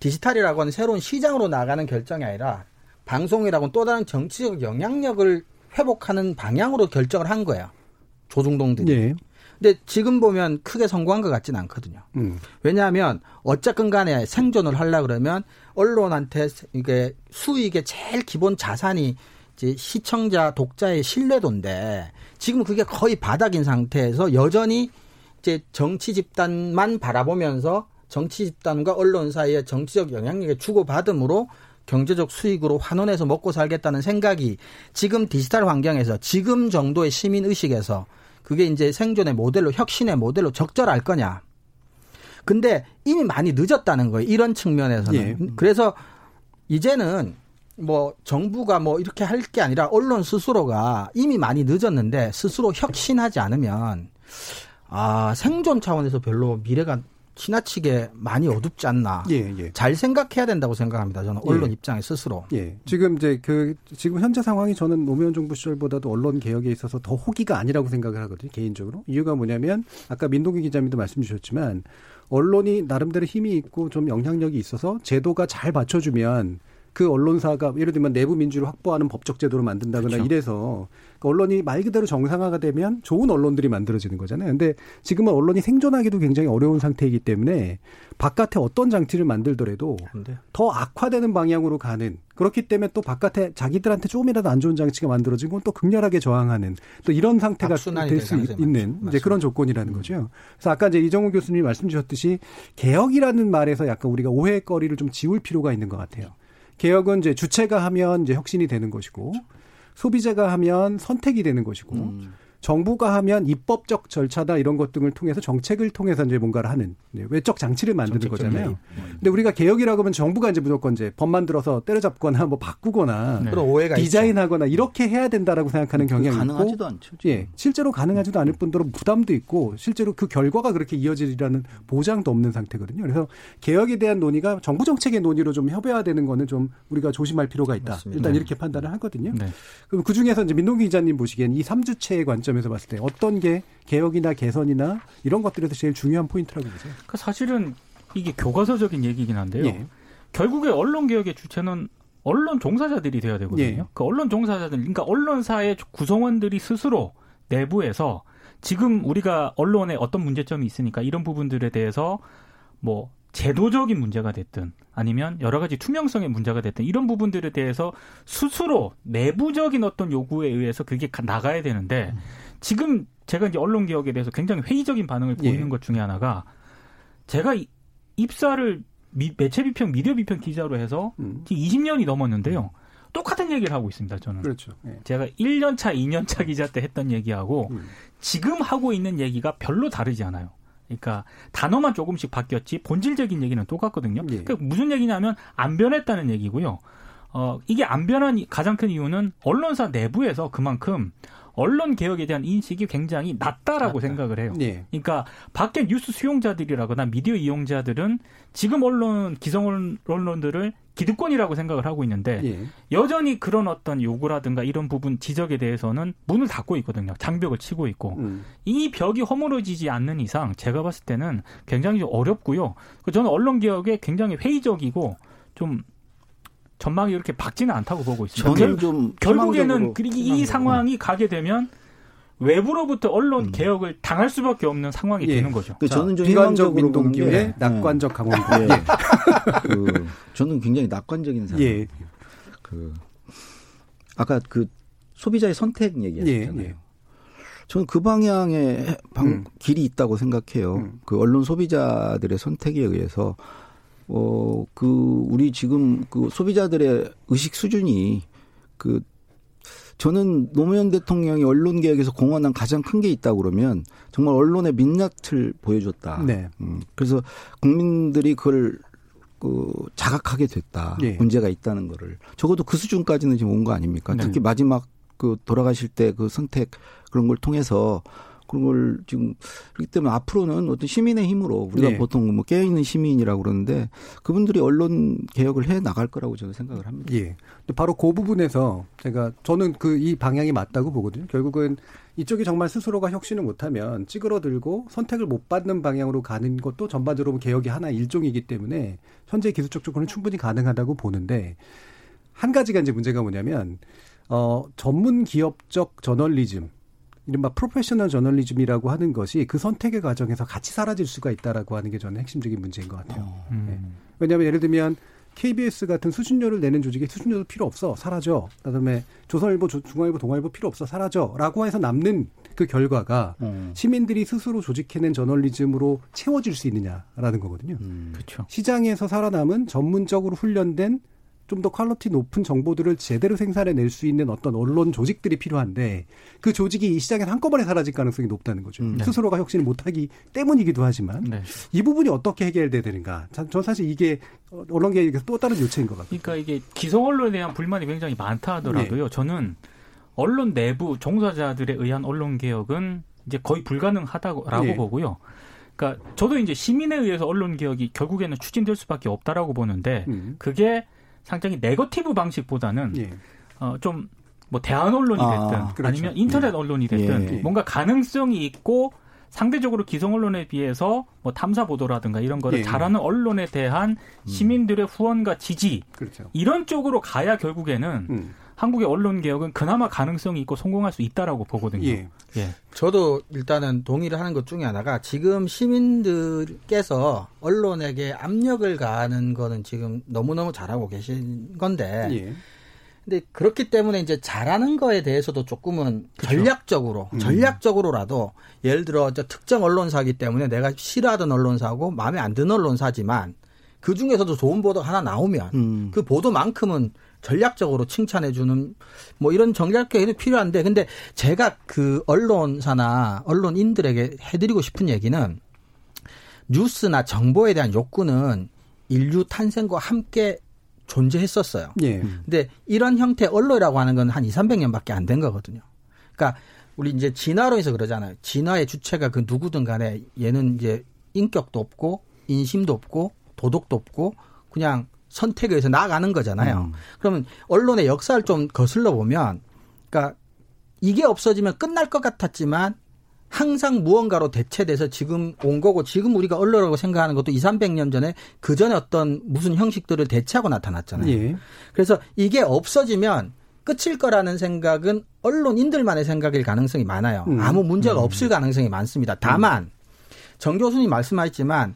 디지털이라고 하는 새로운 시장으로 나가는 결정이 아니라 방송이라고는 또 다른 정치적 영향력을 회복하는 방향으로 결정을 한 거예요. 조중동들이. 네. 근데 지금 보면 크게 성공한 것 같지는 않거든요. 음. 왜냐하면 어쨌건 간에 생존을 하려 그러면 언론한테 이게 수익의 제일 기본 자산이 이제 시청자 독자의 신뢰도인데 지금 그게 거의 바닥인 상태에서 여전히 이제 정치 집단만 바라보면서 정치 집단과 언론 사이에 정치적 영향력을 주고받음으로 경제적 수익으로 환원해서 먹고 살겠다는 생각이 지금 디지털 환경에서 지금 정도의 시민 의식에서 그게 이제 생존의 모델로 혁신의 모델로 적절할 거냐. 근데 이미 많이 늦었다는 거예요. 이런 측면에서는. 예. 그래서 이제는 뭐 정부가 뭐 이렇게 할 게 아니라 언론 스스로가 이미 많이 늦었는데 스스로 혁신하지 않으면 아 생존 차원에서 별로 미래가 지나치게 많이 어둡지 않나. 예, 예. 잘 생각해야 된다고 생각합니다. 저는 언론 예. 입장에 스스로. 예. 지금 이제 그 지금 현재 상황이 저는 노무현 정부 시절보다도 언론 개혁에 있어서 더 호기가 아니라고 생각을 하거든요. 개인적으로. 이유가 뭐냐면 아까 민동기 기자님도 말씀 주셨지만 언론이 나름대로 힘이 있고 좀 영향력이 있어서 제도가 잘 받쳐주면 그 언론사가 예를 들면 내부 민주를 확보하는 법적 제도를 만든다거나 그렇죠. 이래서 그 언론이 말 그대로 정상화가 되면 좋은 언론들이 만들어지는 거잖아요. 근데 지금은 언론이 생존하기도 굉장히 어려운 상태이기 때문에 바깥에 어떤 장치를 만들더라도 더 악화되는 방향으로 가는 그렇기 때문에 또 바깥에 자기들한테 조금이라도 안 좋은 장치가 만들어지고 또 극렬하게 저항하는 또 이런 상태가 될 수 있는 이제 그런 조건이라는 음. 거죠. 그래서 아까 이제 이정우 교수님이 말씀 주셨듯이 개혁이라는 말에서 약간 우리가 오해거리를 좀 지울 필요가 있는 것 같아요. 개혁은 이제 주체가 하면 이제 혁신이 되는 것이고 소비자가 하면 선택이 되는 것이고 음. 정부가 하면 입법적 절차다 이런 것 등을 통해서 정책을 통해서 이제 뭔가를 하는 외적 장치를 만드는 거잖아요. 네. 근데 우리가 개혁이라고 하면 정부가 이제 무조건 이제 법 만들어서 때려잡거나 뭐 바꾸거나 네. 오해가 디자인하거나 이렇게 해야 된다라고 생각하는 경향이 있고 가능하지도 않죠. 예, 실제로 가능하지도 않을 뿐더러 부담도 있고 실제로 그 결과가 그렇게 이어지리라는 보장도 없는 상태거든요. 그래서 개혁에 대한 논의가 정부 정책의 논의로 좀 협의화되는 거는 좀 우리가 조심할 필요가 있다. 맞습니다. 일단 이렇게 판단을 하거든요. 네. 그럼 그 중에서 이제 민동기 기자님 보시기엔 이 3주체의 관점 관점에서 봤을 때 어떤 게 개혁이나 개선이나 이런 것들에서 제일 중요한 포인트라고 보세요? 그 사실은 이게 교과서적인 얘기긴 한데요. 예. 결국에 언론 개혁의 주체는 언론 종사자들이 돼야 되거든요. 예. 그 언론 종사자들, 그러니까 언론사의 구성원들이 스스로 내부에서 지금 우리가 언론에 어떤 문제점이 있으니까 이런 부분들에 대해서 뭐 제도적인 문제가 됐든 아니면 여러 가지 투명성의 문제가 됐든 이런 부분들에 대해서 스스로 내부적인 어떤 요구에 의해서 그게 나가야 되는데 지금 제가 이제 언론 개혁에 대해서 굉장히 회의적인 반응을 보이는 예. 것 중에 하나가 제가 입사를 미, 매체 비평, 미디어 비평 기자로 해서 음. 20년이 넘었는데요. 똑같은 얘기를 하고 있습니다, 저는. 그렇죠. 예. 제가 1년 차, 2년 차 기자 때 했던 얘기하고 음. 지금 하고 있는 얘기가 별로 다르지 않아요. 그러니까 단어만 조금씩 바뀌었지 본질적인 얘기는 똑같거든요. 예. 그러니까 무슨 얘기냐면 안 변했다는 얘기고요. 어, 이게 안 변한 가장 큰 이유는 언론사 내부에서 그만큼 언론 개혁에 대한 인식이 굉장히 낮다라고 낮다. 생각을 해요. 네. 그러니까 밖에 뉴스 수용자들이라거나 미디어 이용자들은 지금 언론 기성 언론들을 기득권이라고 생각을 하고 있는데 예. 여전히 그런 어떤 요구라든가 이런 부분 지적에 대해서는 문을 닫고 있거든요. 장벽을 치고 있고 음. 이 벽이 허물어지지 않는 이상 제가 봤을 때는 굉장히 어렵고요. 그 저는 언론 개혁에 굉장히 회의적이고 좀 전망이 이렇게 밝지는 않다고 보고 있습니다. 저는 좀 결국에는 이 상황이 가게 되면 외부로부터 언론 음. 개혁을 당할 수밖에 없는 상황이 예. 되는 거죠. 그 저는 좀 비관적 민동기의 낙관적 예. 강원도. 예. *laughs* 그 저는 굉장히 낙관적인 사람. 예. 그 아까 그 소비자의 선택 얘기하셨잖아요. 예. 예. 저는 그 방향의 방, 음. 길이 있다고 생각해요. 음. 그 언론 소비자들의 선택에 의해서 어, 그, 우리 지금 그 소비자들의 의식 수준이 그, 저는 노무현 대통령이 언론 개혁에서 공헌한 가장 큰 게 있다고 그러면 정말 언론의 민낯을 보여줬다. 네. 음, 그래서 국민들이 그걸 그 자각하게 됐다. 네. 문제가 있다는 거를. 적어도 그 수준까지는 지금 온 거 아닙니까? 네. 특히 마지막 그 돌아가실 때 그 선택 그런 걸 통해서 그런 걸 지금 그렇기 때문에 앞으로는 어떤 시민의 힘으로 우리가 네. 보통 뭐 깨어있는 시민이라고 그러는데 그분들이 언론 개혁을 해 나갈 거라고 저는 생각을 합니다. 예. 바로 그 부분에서 제가 저는 그 이 방향이 맞다고 보거든요. 결국은 이쪽이 정말 스스로가 혁신을 못하면 찌그러들고 선택을 못 받는 방향으로 가는 것도 전반적으로 개혁이 하나 일종이기 때문에 현재 기술적 조건은 충분히 가능하다고 보는데 한 가지가 이제 문제가 뭐냐면 어 전문 기업적 저널리즘 이른바 프로페셔널 저널리즘이라고 하는 것이 그 선택의 과정에서 같이 사라질 수가 있다라고 하는 게 저는 핵심적인 문제인 것 같아요. 어, 음. 네. 왜냐하면 예를 들면 KBS 같은 수신료를 내는 조직에 수신료도 필요 없어 사라져. 그다음에 조선일보, 중앙일보, 동아일보 필요 없어 사라져.라고 해서 남는 그 결과가 음. 시민들이 스스로 조직해낸 저널리즘으로 채워질 수 있느냐라는 거거든요. 음. 그렇죠. 시장에서 살아남은 전문적으로 훈련된 좀 더 quality 높은 정보들을 제대로 생산해낼 수 있는 어떤 언론 조직들이 필요한데 그 조직이 이 시장에서 한꺼번에 사라질 가능성이 높다는 거죠. 음, 네. 스스로가 혁신을 못하기 때문이기도 하지만 네. 이 부분이 어떻게 해결돼야 되는가. 전 사실 이게 언론계에서 또 다른 요체인 것 같아요. 그러니까 이게 기성 언론에 대한 불만이 굉장히 많다 하더라도요. 네. 저는 언론 내부 종사자들에 의한 언론 개혁은 이제 거의 불가능하다고 네. 보고요. 그러니까 저도 이제 시민에 의해서 언론 개혁이 결국에는 추진될 수밖에 없다라고 보는데 음. 그게 상당히 네거티브 방식보다는 예. 어, 좀 뭐 대한 언론이 아, 됐든 아, 그렇죠. 아니면 인터넷 예. 언론이 됐든 예. 뭔가 가능성이 있고 상대적으로 기성 언론에 비해서 뭐 탐사 보도라든가 이런 거를 예. 잘하는 언론에 대한 음. 시민들의 후원과 지지 그렇죠. 이런 쪽으로 가야 결국에는 음. 한국의 언론 개혁은 그나마 가능성이 있고 성공할 수 있다라고 보거든요. 예. 예. 저도 일단은 동의를 하는 것 중에 하나가 지금 시민들께서 언론에게 압력을 가하는 거는 지금 너무너무 잘하고 계신 건데 예. 근데 그렇기 때문에 이제 잘하는 거에 대해서도 조금은 그렇죠. 전략적으로 음. 전략적으로라도 예를 들어 저 특정 언론사기 때문에 내가 싫어하던 언론사고 마음에 안 드는 언론사지만 그 중에서도 좋은 보도 하나 나오면 음. 그 보도만큼은 전략적으로 칭찬해 주는 뭐 이런 전략 계획이 필요한데 근데 제가 그 언론사나 언론인들에게 해드리고 싶은 얘기는 뉴스나 정보에 대한 욕구는 인류 탄생과 함께 존재했었어요. 예. 근데 이런 형태 언론이라고 하는 건 한 2, 300년밖에 안 된 거거든요. 그러니까 우리 이제 진화론에서 그러잖아요. 진화의 주체가 그 누구든 간에 얘는 이제 인격도 없고 인심도 없고 도덕도 없고 그냥 선택에 의해서 나아가는 거잖아요. 음. 그러면 언론의 역사를 좀 거슬러 보면, 그러니까 이게 없어지면 끝날 것 같았지만 항상 무언가로 대체돼서 지금 온 거고 지금 우리가 언론이라고 생각하는 것도 2, 300년 전에 그 전에 어떤 무슨 형식들을 대체하고 나타났잖아요. 예. 그래서 이게 없어지면 끝일 거라는 생각은 언론인들만의 생각일 가능성이 많아요. 음. 아무 문제가 음. 없을 가능성이 많습니다. 다만 정 교수님 말씀하셨지만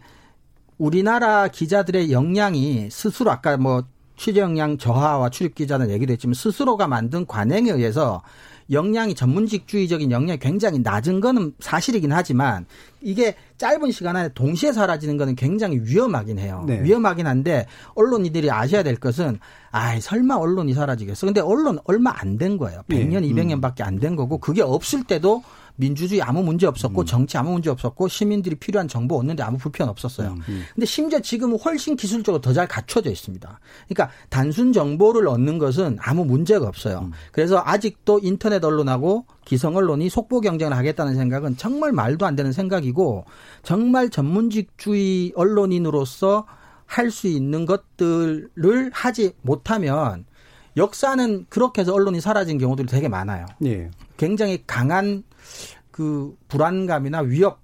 우리나라 기자들의 역량이 스스로 아까 뭐 취재 역량 저하와 출입 기자는 얘기도 했지만 스스로가 만든 관행에 의해서 역량이 전문직주의적인 역량이 굉장히 낮은 거는 사실이긴 하지만 이게 짧은 시간 안에 동시에 사라지는 거는 굉장히 위험하긴 해요. 네. 위험하긴 한데 언론이들이 아셔야 될 것은 아, 설마 언론이 사라지겠어. 근데 언론 얼마 안 된 거예요. 100년, 네. 200년밖에 안 된 거고 그게 없을 때도 민주주의 아무 문제 없었고 음. 정치 아무 문제 없었고 시민들이 필요한 정보 얻는데 아무 불편 없었어요. 음. 음. 근데 심지어 지금은 훨씬 기술적으로 더 잘 갖춰져 있습니다. 그러니까 단순 정보를 얻는 것은 아무 문제가 없어요. 음. 그래서 아직도 인터넷 언론하고 기성 언론이 속보 경쟁을 하겠다는 생각은 정말 말도 안 되는 생각이고 정말 전문직주의 언론인으로서 할 수 있는 것들을 하지 못하면 역사는 그렇게 해서 언론이 사라진 경우들이 되게 많아요. 예. 굉장히 강한 그 불안감이나 위협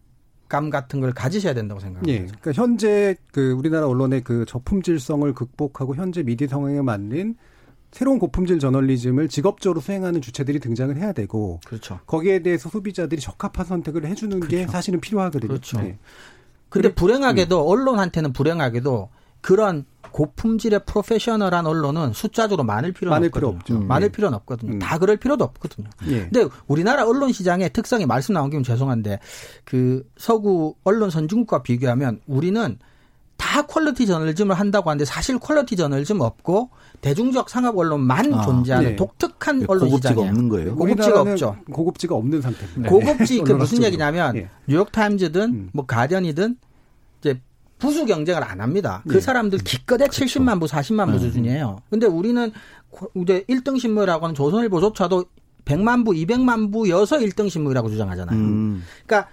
감 같은 걸 가지셔야 된다고 생각합니다. 예. 그러니까 현재 그 우리나라 언론의 그 저품질성을 극복하고 현재 미디어 상황에 맞는 새로운 고품질 저널리즘을 직업적으로 수행하는 주체들이 등장을 해야 되고 그렇죠. 거기에 대해서 소비자들이 적합한 선택을 해주는 그렇죠. 게 사실은 필요하거든요. 그렇죠. 네. 근데 불행하게도 음. 언론한테는 불행하게도 그런 고품질의 프로페셔널한 언론은 숫자적으로 많을 필요는 많을 없거든요. 필요 없죠. 많을 예. 필요는 없거든요. 음. 다 그럴 필요도 없거든요. 예. 근데 우리나라 언론 시장의 특성이 말씀 나온 김에 죄송한데 그 서구 언론 선진국과 비교하면 우리는 다 quality 저널리즘을 한다고 하는데 사실 quality 저널리즘 없고 대중적 상업 언론만 아, 존재하는 네. 독특한 네, 언론 시장이에요. 고급지가 없는 거예요. 고급지가 없죠. 고급지가 없는 상태입니다. 네. 고급지 그 무슨 얘기냐면 네. 뉴욕 타임즈든 음. 뭐 가디언이든 부수 경쟁을 안 합니다. 그 네. 사람들 기껏해 그렇죠. 70만 부, 40만 부 네. 수준이에요. 근데 우리는 이제 1등 신문이라고 하는 조선일보조차도 100만 부, 200만 부여서 1등 신문이라고 주장하잖아요. 음. 그러니까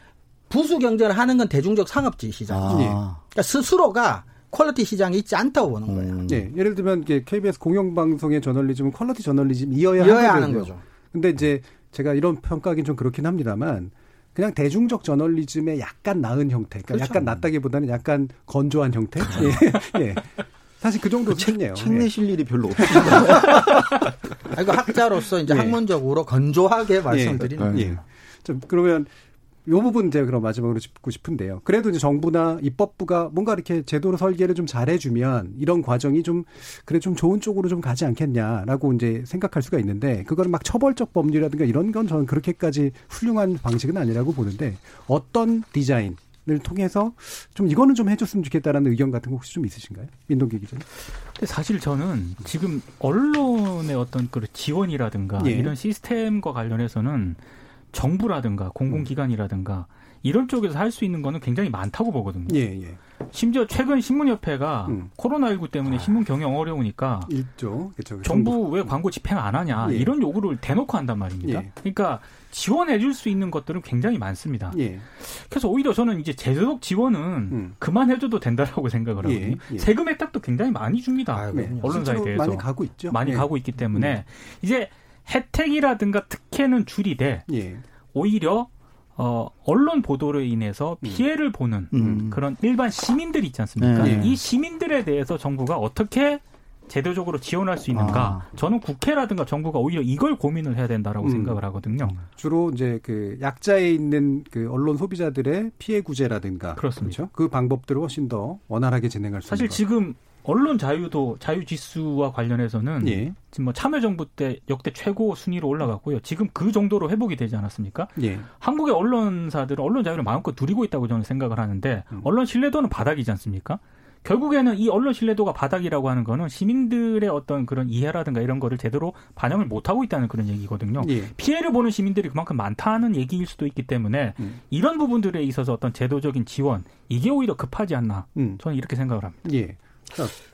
부수 경쟁을 하는 건 대중적 상업지 시장이죠. 아. 그러니까 스스로가 quality 시장이 있지 않다고 보는 거예요. 음. 네, 예를 들면 KBS 공영방송의 저널리즘은 quality 저널리즘이어야, 이어야 하는 거죠. 근데 이제 제가 이런 평가하기는 좀 그렇긴 합니다만 그냥 대중적 저널리즘의 약간 나은 형태, 그러니까 그렇죠. 약간 낫다기보다는 약간 건조한 형태. 예. 예. 사실 그 정도 그 책, 내실 일이 별로 없습니다. *laughs* 아, 이거 학자로서 이제 예. 학문적으로 건조하게 말씀드리는 예. 예. 좀 그러면 요 부분 이제 그럼 마지막으로 짚고 싶은데요. 그래도 이제 정부나 입법부가 뭔가 이렇게 제도로 설계를 좀 잘해주면 이런 과정이 좀 그래 좀 좋은 쪽으로 좀 가지 않겠냐라고 이제 생각할 수가 있는데 그거는 막 처벌적 법률이라든가 이런 건 저는 그렇게까지 훌륭한 방식은 아니라고 보는데 어떤 디자인 을 통해서 좀 이거는 좀 해줬으면 좋겠다라는 의견 같은 거 혹시 좀 있으신가요? 민동기 기자님. 사실 저는 지금 언론의 어떤 그 지원이라든가 예. 이런 시스템과 관련해서는 정부라든가 공공기관이라든가 이런 쪽에서 할 수 있는 거는 굉장히 많다고 보거든요. 예, 예. 심지어 최근 신문협회가 음. 코로나19 때문에 아. 신문 경영 어려우니까 있죠. 그쵸. 정부 왜 광고 집행 안 하냐 예. 이런 요구를 대놓고 한단 말입니다. 예. 그러니까 지원해 줄 수 있는 것들은 굉장히 많습니다. 예. 그래서 오히려 저는 이제 제도적 지원은 음. 그만해 줘도 된다라고 생각을 예. 하거든요. 예. 세금 혜택도 굉장히 많이 줍니다. 아, 언론사에 대해서 많이 가고 있죠. 많이 가고 있기 때문에 음. 이제 혜택이라든가 특혜는 줄이되 예. 오히려 어, 언론 보도로 인해서 음. 피해를 음. 보는 음. 그런 일반 시민들 있지 않습니까? 네. 이 시민들에 대해서 정부가 어떻게 제도적으로 지원할 수 있는가? 아. 저는 국회라든가 정부가 오히려 이걸 고민을 해야 된다라고 음. 생각을 하거든요. 주로 이제 그 약자에 있는 그 언론 소비자들의 피해 구제라든가 그렇습니다. 그렇죠? 그 방법들을 훨씬 더 원활하게 진행할 수 사실 있는 사실 지금 언론 자유도 자유 지수와 관련해서는 예. 지금 뭐 참여정부 때 역대 최고 순위로 올라갔고요. 지금 그 정도로 회복이 되지 않았습니까? 예. 한국의 언론사들은 언론 자유를 마음껏 누리고 있다고 저는 생각을 하는데 음. 언론 신뢰도는 바닥이지 않습니까? 결국에는 이 언론 신뢰도가 바닥이라고 하는 거는 시민들의 어떤 그런 이해라든가 이런 거를 제대로 반영을 못 하고 있다는 그런 얘기거든요. 예. 피해를 보는 시민들이 그만큼 많다는 얘기일 수도 있기 때문에 음. 이런 부분들에 있어서 어떤 제도적인 지원 이게 오히려 급하지 않나 음. 저는 이렇게 생각을 합니다. 예.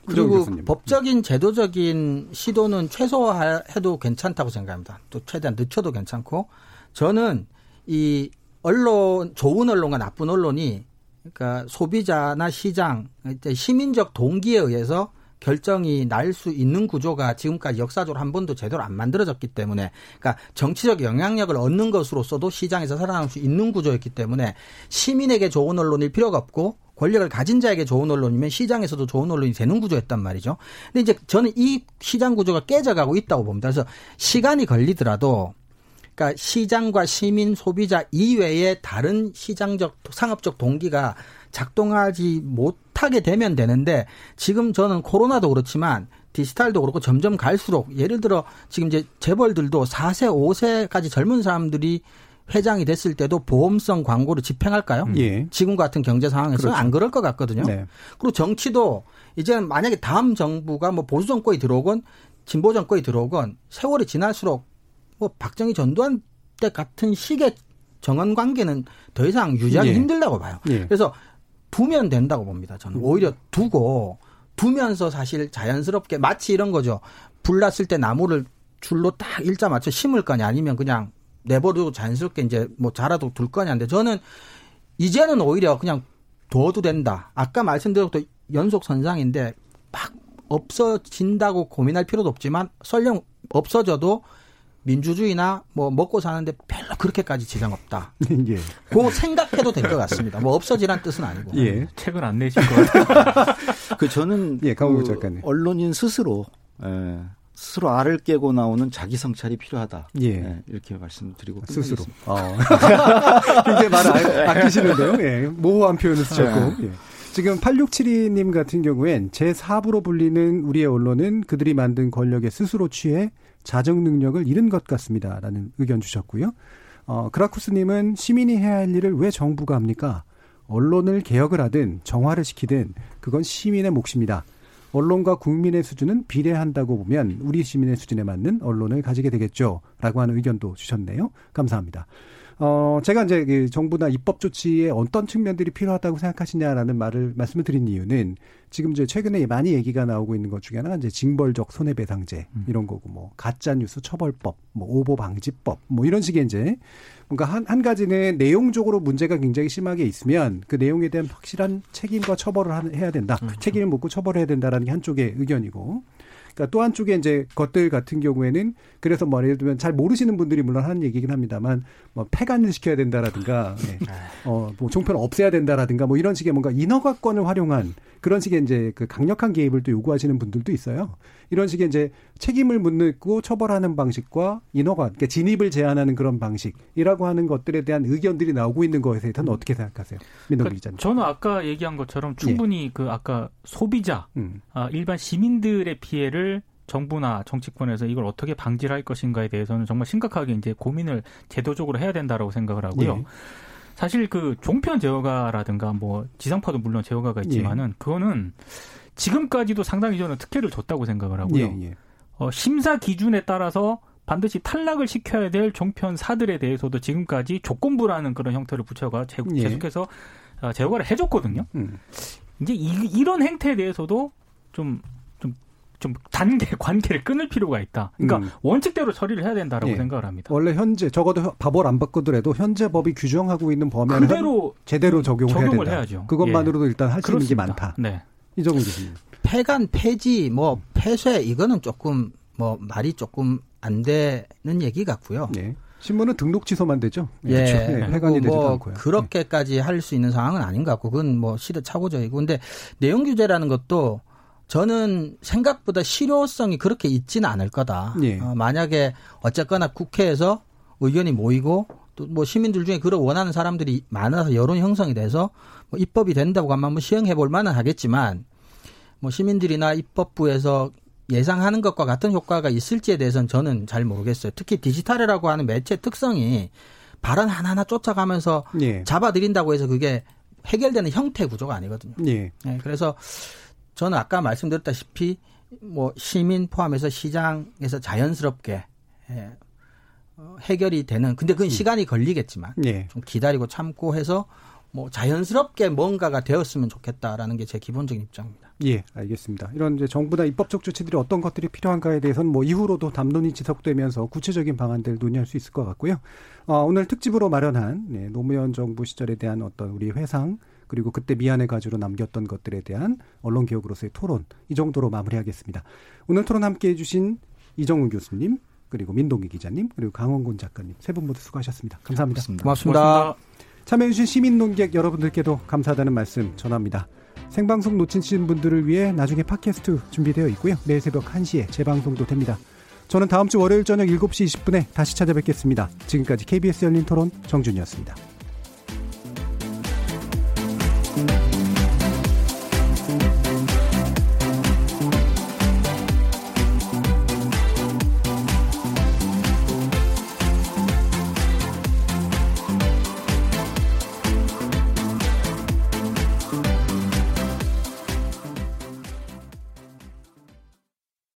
그리고 법적인 제도적인 시도는 최소화해도 괜찮다고 생각합니다. 또 최대한 늦춰도 괜찮고 저는 이 언론 좋은 언론과 나쁜 언론이 그러니까 소비자나 시장 시민적 동기에 의해서 결정이 날 수 있는 구조가 지금까지 역사적으로 한 번도 제대로 안 만들어졌기 때문에 그러니까 정치적 영향력을 얻는 것으로서도 시장에서 살아남을 수 있는 구조였기 때문에 시민에게 좋은 언론일 필요가 없고 권력을 가진 자에게 좋은 언론이면 시장에서도 좋은 언론이 되는 구조였단 말이죠. 근데 이제 저는 이 시장 구조가 깨져가고 있다고 봅니다. 그래서 시간이 걸리더라도 그러니까 시장과 시민 소비자 이외의 다른 시장적 상업적 동기가 작동하지 못하게 되면 되는데 지금 저는 코로나도 그렇지만 디지털도 그렇고 점점 갈수록 예를 들어 지금 이제 재벌들도 4세, 5세까지 젊은 사람들이 회장이 됐을 때도 보험성 광고를 집행할까요? 음. 예. 지금 같은 경제 상황에서 그렇죠. 안 그럴 것 같거든요. 네. 그리고 정치도 이제 만약에 다음 정부가 뭐 보수 정권이 들어오건 진보 정권이 들어오건 세월이 지날수록 뭐 박정희 전두환 때 같은 식의 정원 관계는 더 이상 유지하기 예. 힘들다고 봐요. 예. 그래서 두면 된다고 봅니다. 저는 오히려 두고 두면서 사실 자연스럽게 마치 이런 거죠. 불 났을 때 나무를 줄로 딱 일자 맞춰 심을 거냐 아니면 그냥 내버려두고 자연스럽게 이제 뭐 자라도 둘 거냐인데 저는 이제는 오히려 그냥 둬도 된다. 아까 말씀드렸던 연속 선상인데 막 없어진다고 고민할 필요도 없지만 설령 없어져도 민주주의나 뭐 먹고 사는데 별로 그렇게까지 지장 없다. *laughs* 예. 그 생각해도 될 것 같습니다. 뭐 없어지란 뜻은 아니고. 예. 책을 안 내신 것 같아요. *laughs* 그 저는 예, 강우 그 작가님. 언론인 스스로 예, 스스로 알을 깨고 나오는 자기 성찰이 필요하다. 예. 예 이렇게 말씀드리고 스스로. 어. *laughs* 굉장히 말을 아끼시는데요. 예. 모호한 표현을 쓰셨고. 예. 지금 8672님 같은 경우엔 제4부로 불리는 우리의 언론은 그들이 만든 권력에 스스로 취해 자정 능력을 잃은 것 같습니다. 라는 의견 주셨고요. 어, 그라쿠스님은 시민이 해야 할 일을 왜 정부가 합니까? 언론을 개혁을 하든 정화를 시키든 그건 시민의 몫입니다. 언론과 국민의 수준은 비례한다고 보면 우리 시민의 수준에 맞는 언론을 가지게 되겠죠. 라고 하는 의견도 주셨네요. 감사합니다. 어, 제가 이제 그 정부나 입법 조치에 어떤 측면들이 필요하다고 생각하시냐라는 말을 말씀을 드린 이유는 지금 이제 최근에 많이 얘기가 나오고 있는 것 중에 하나가 이제 징벌적 손해배상제 음. 이런 거고 뭐 가짜 뉴스 처벌법, 뭐 오보 방지법 뭐 이런 식의 이제 뭔가 한, 한 가지는 내용적으로 문제가 굉장히 심하게 있으면 그 내용에 대한 확실한 책임과 처벌을 해야 된다. 음. 책임을 묻고 처벌해야 된다라는 게 한쪽의 의견이고 그러니까 또 한쪽에 이제 것들 같은 경우에는 그래서 뭐 예를 들면 잘 모르시는 분들이 물론 하는 얘기긴 합니다만 뭐 폐간을 시켜야 된다라든가 네. 어뭐 종편을 없애야 된다라든가 뭐 이런 식의 뭔가 인허가권을 활용한 그런 식의 이제 그 강력한 개입을 또 요구하시는 분들도 있어요. 이런 식의 이제 책임을 묻고 처벌하는 방식과 인허가, 그러니까 진입을 제한하는 그런 방식이라고 하는 것들에 대한 의견들이 나오고 있는 것에 대해서는 어떻게 생각하세요, 민동기 그러니까? 저는 아까 얘기한 것처럼 충분히 예. 그 아까 소비자, 음. 아, 일반 시민들의 피해를 정부나 정치권에서 이걸 어떻게 방지를 할 것인가에 대해서는 정말 심각하게 이제 고민을 제도적으로 해야 된다라고 생각을 하고요. 예. 사실 그 종편 제어가라든가 뭐 지상파도 물론 제어가가 있지만은 예. 그거는 지금까지도 상당히 저는 특혜를 줬다고 생각을 하고요. 예, 예. 어, 심사 기준에 따라서 반드시 탈락을 시켜야 될 종편사들에 대해서도 지금까지 조건부라는 그런 형태를 예. 계속해서 어, 제어가를 해줬거든요. 음. 이제 이, 런 행태에 대해서도 좀 좀, 좀 단계, *laughs* 관계를 끊을 필요가 있다. 그러니까 음. 원칙대로 처리를 해야 된다라고 예. 생각을 합니다. 원래 현재 적어도 법을 안 바꾸더라도 현재 법이 규정하고 있는 그대로 제대로 적용을, 적용을 해야 된다. 그것만으로도 예. 일단 할 수 있는 게 많다. 네. 이정훈 교수님. 폐간, 폐지, 뭐 폐쇄 이거는 조금 뭐 말이 조금 안 되는 얘기 같고요. 네. 신문은 등록 취소만 되죠. 예, 그렇죠. 네, 폐간이 뭐, 되지도 뭐 않고요. 그렇게까지 네. 할수 있는 상황은 아닌 것 같고 그건 뭐 시대착오적이고 근데 내용 규제라는 것도 저는 생각보다 실효성이 그렇게 있지는 않을 거다. 예. 어, 만약에 어쨌거나 국회에서 의견이 모이고 또 뭐 시민들 중에 그걸 원하는 사람들이 많아서 여론 형성이 돼서 뭐 입법이 된다고 하면 한번 시행해 볼 만은 하겠지만 뭐 시민들이나 입법부에서 예상하는 것과 같은 효과가 있을지에 대해서는 저는 잘 모르겠어요. 특히 디지털이라고 하는 매체 특성이 발언 하나하나 쫓아가면서 예. 잡아들인다고 해서 그게 해결되는 형태 구조가 아니거든요. 예. 네, 그래서 저는 아까 말씀드렸다시피 뭐 시민 포함해서 시장에서 자연스럽게 예, 어, 해결이 되는 근데 그건 음. 시간이 걸리겠지만 예. 좀 기다리고 참고 해서 뭐 자연스럽게 뭔가가 되었으면 좋겠다라는 게 제 기본적인 입장입니다. 예, 알겠습니다. 이런 이제 정부나 입법적 조치들이 어떤 것들이 필요한가에 대해서는 뭐 이후로도 담론이 지속되면서 구체적인 방안들을 논의할 수 있을 것 같고요. 어, 오늘 특집으로 마련한 네, 노무현 정부 시절에 대한 어떤 우리 회상 그리고 그때 미안의 가지로 남겼던 것들에 대한 언론 개혁으로서의 토론 이 정도로 마무리하겠습니다. 오늘 토론 함께 해 주신 이정훈 교수님 그리고 민동기 기자님, 그리고 강원곤 작가님 세 분 모두 수고하셨습니다. 감사합니다. 고맙습니다. 고맙습니다. 참여해주신 시민 논객 여러분들께도 감사하다는 말씀 전합니다. 생방송 놓치신 분들을 위해 나중에 팟캐스트 준비되어 있고요. 내일 새벽 1시에 재방송도 됩니다. 저는 다음 주 월요일 저녁 7시 20분에 다시 찾아뵙겠습니다. 지금까지 KBS 열린 토론 정준이었습니다.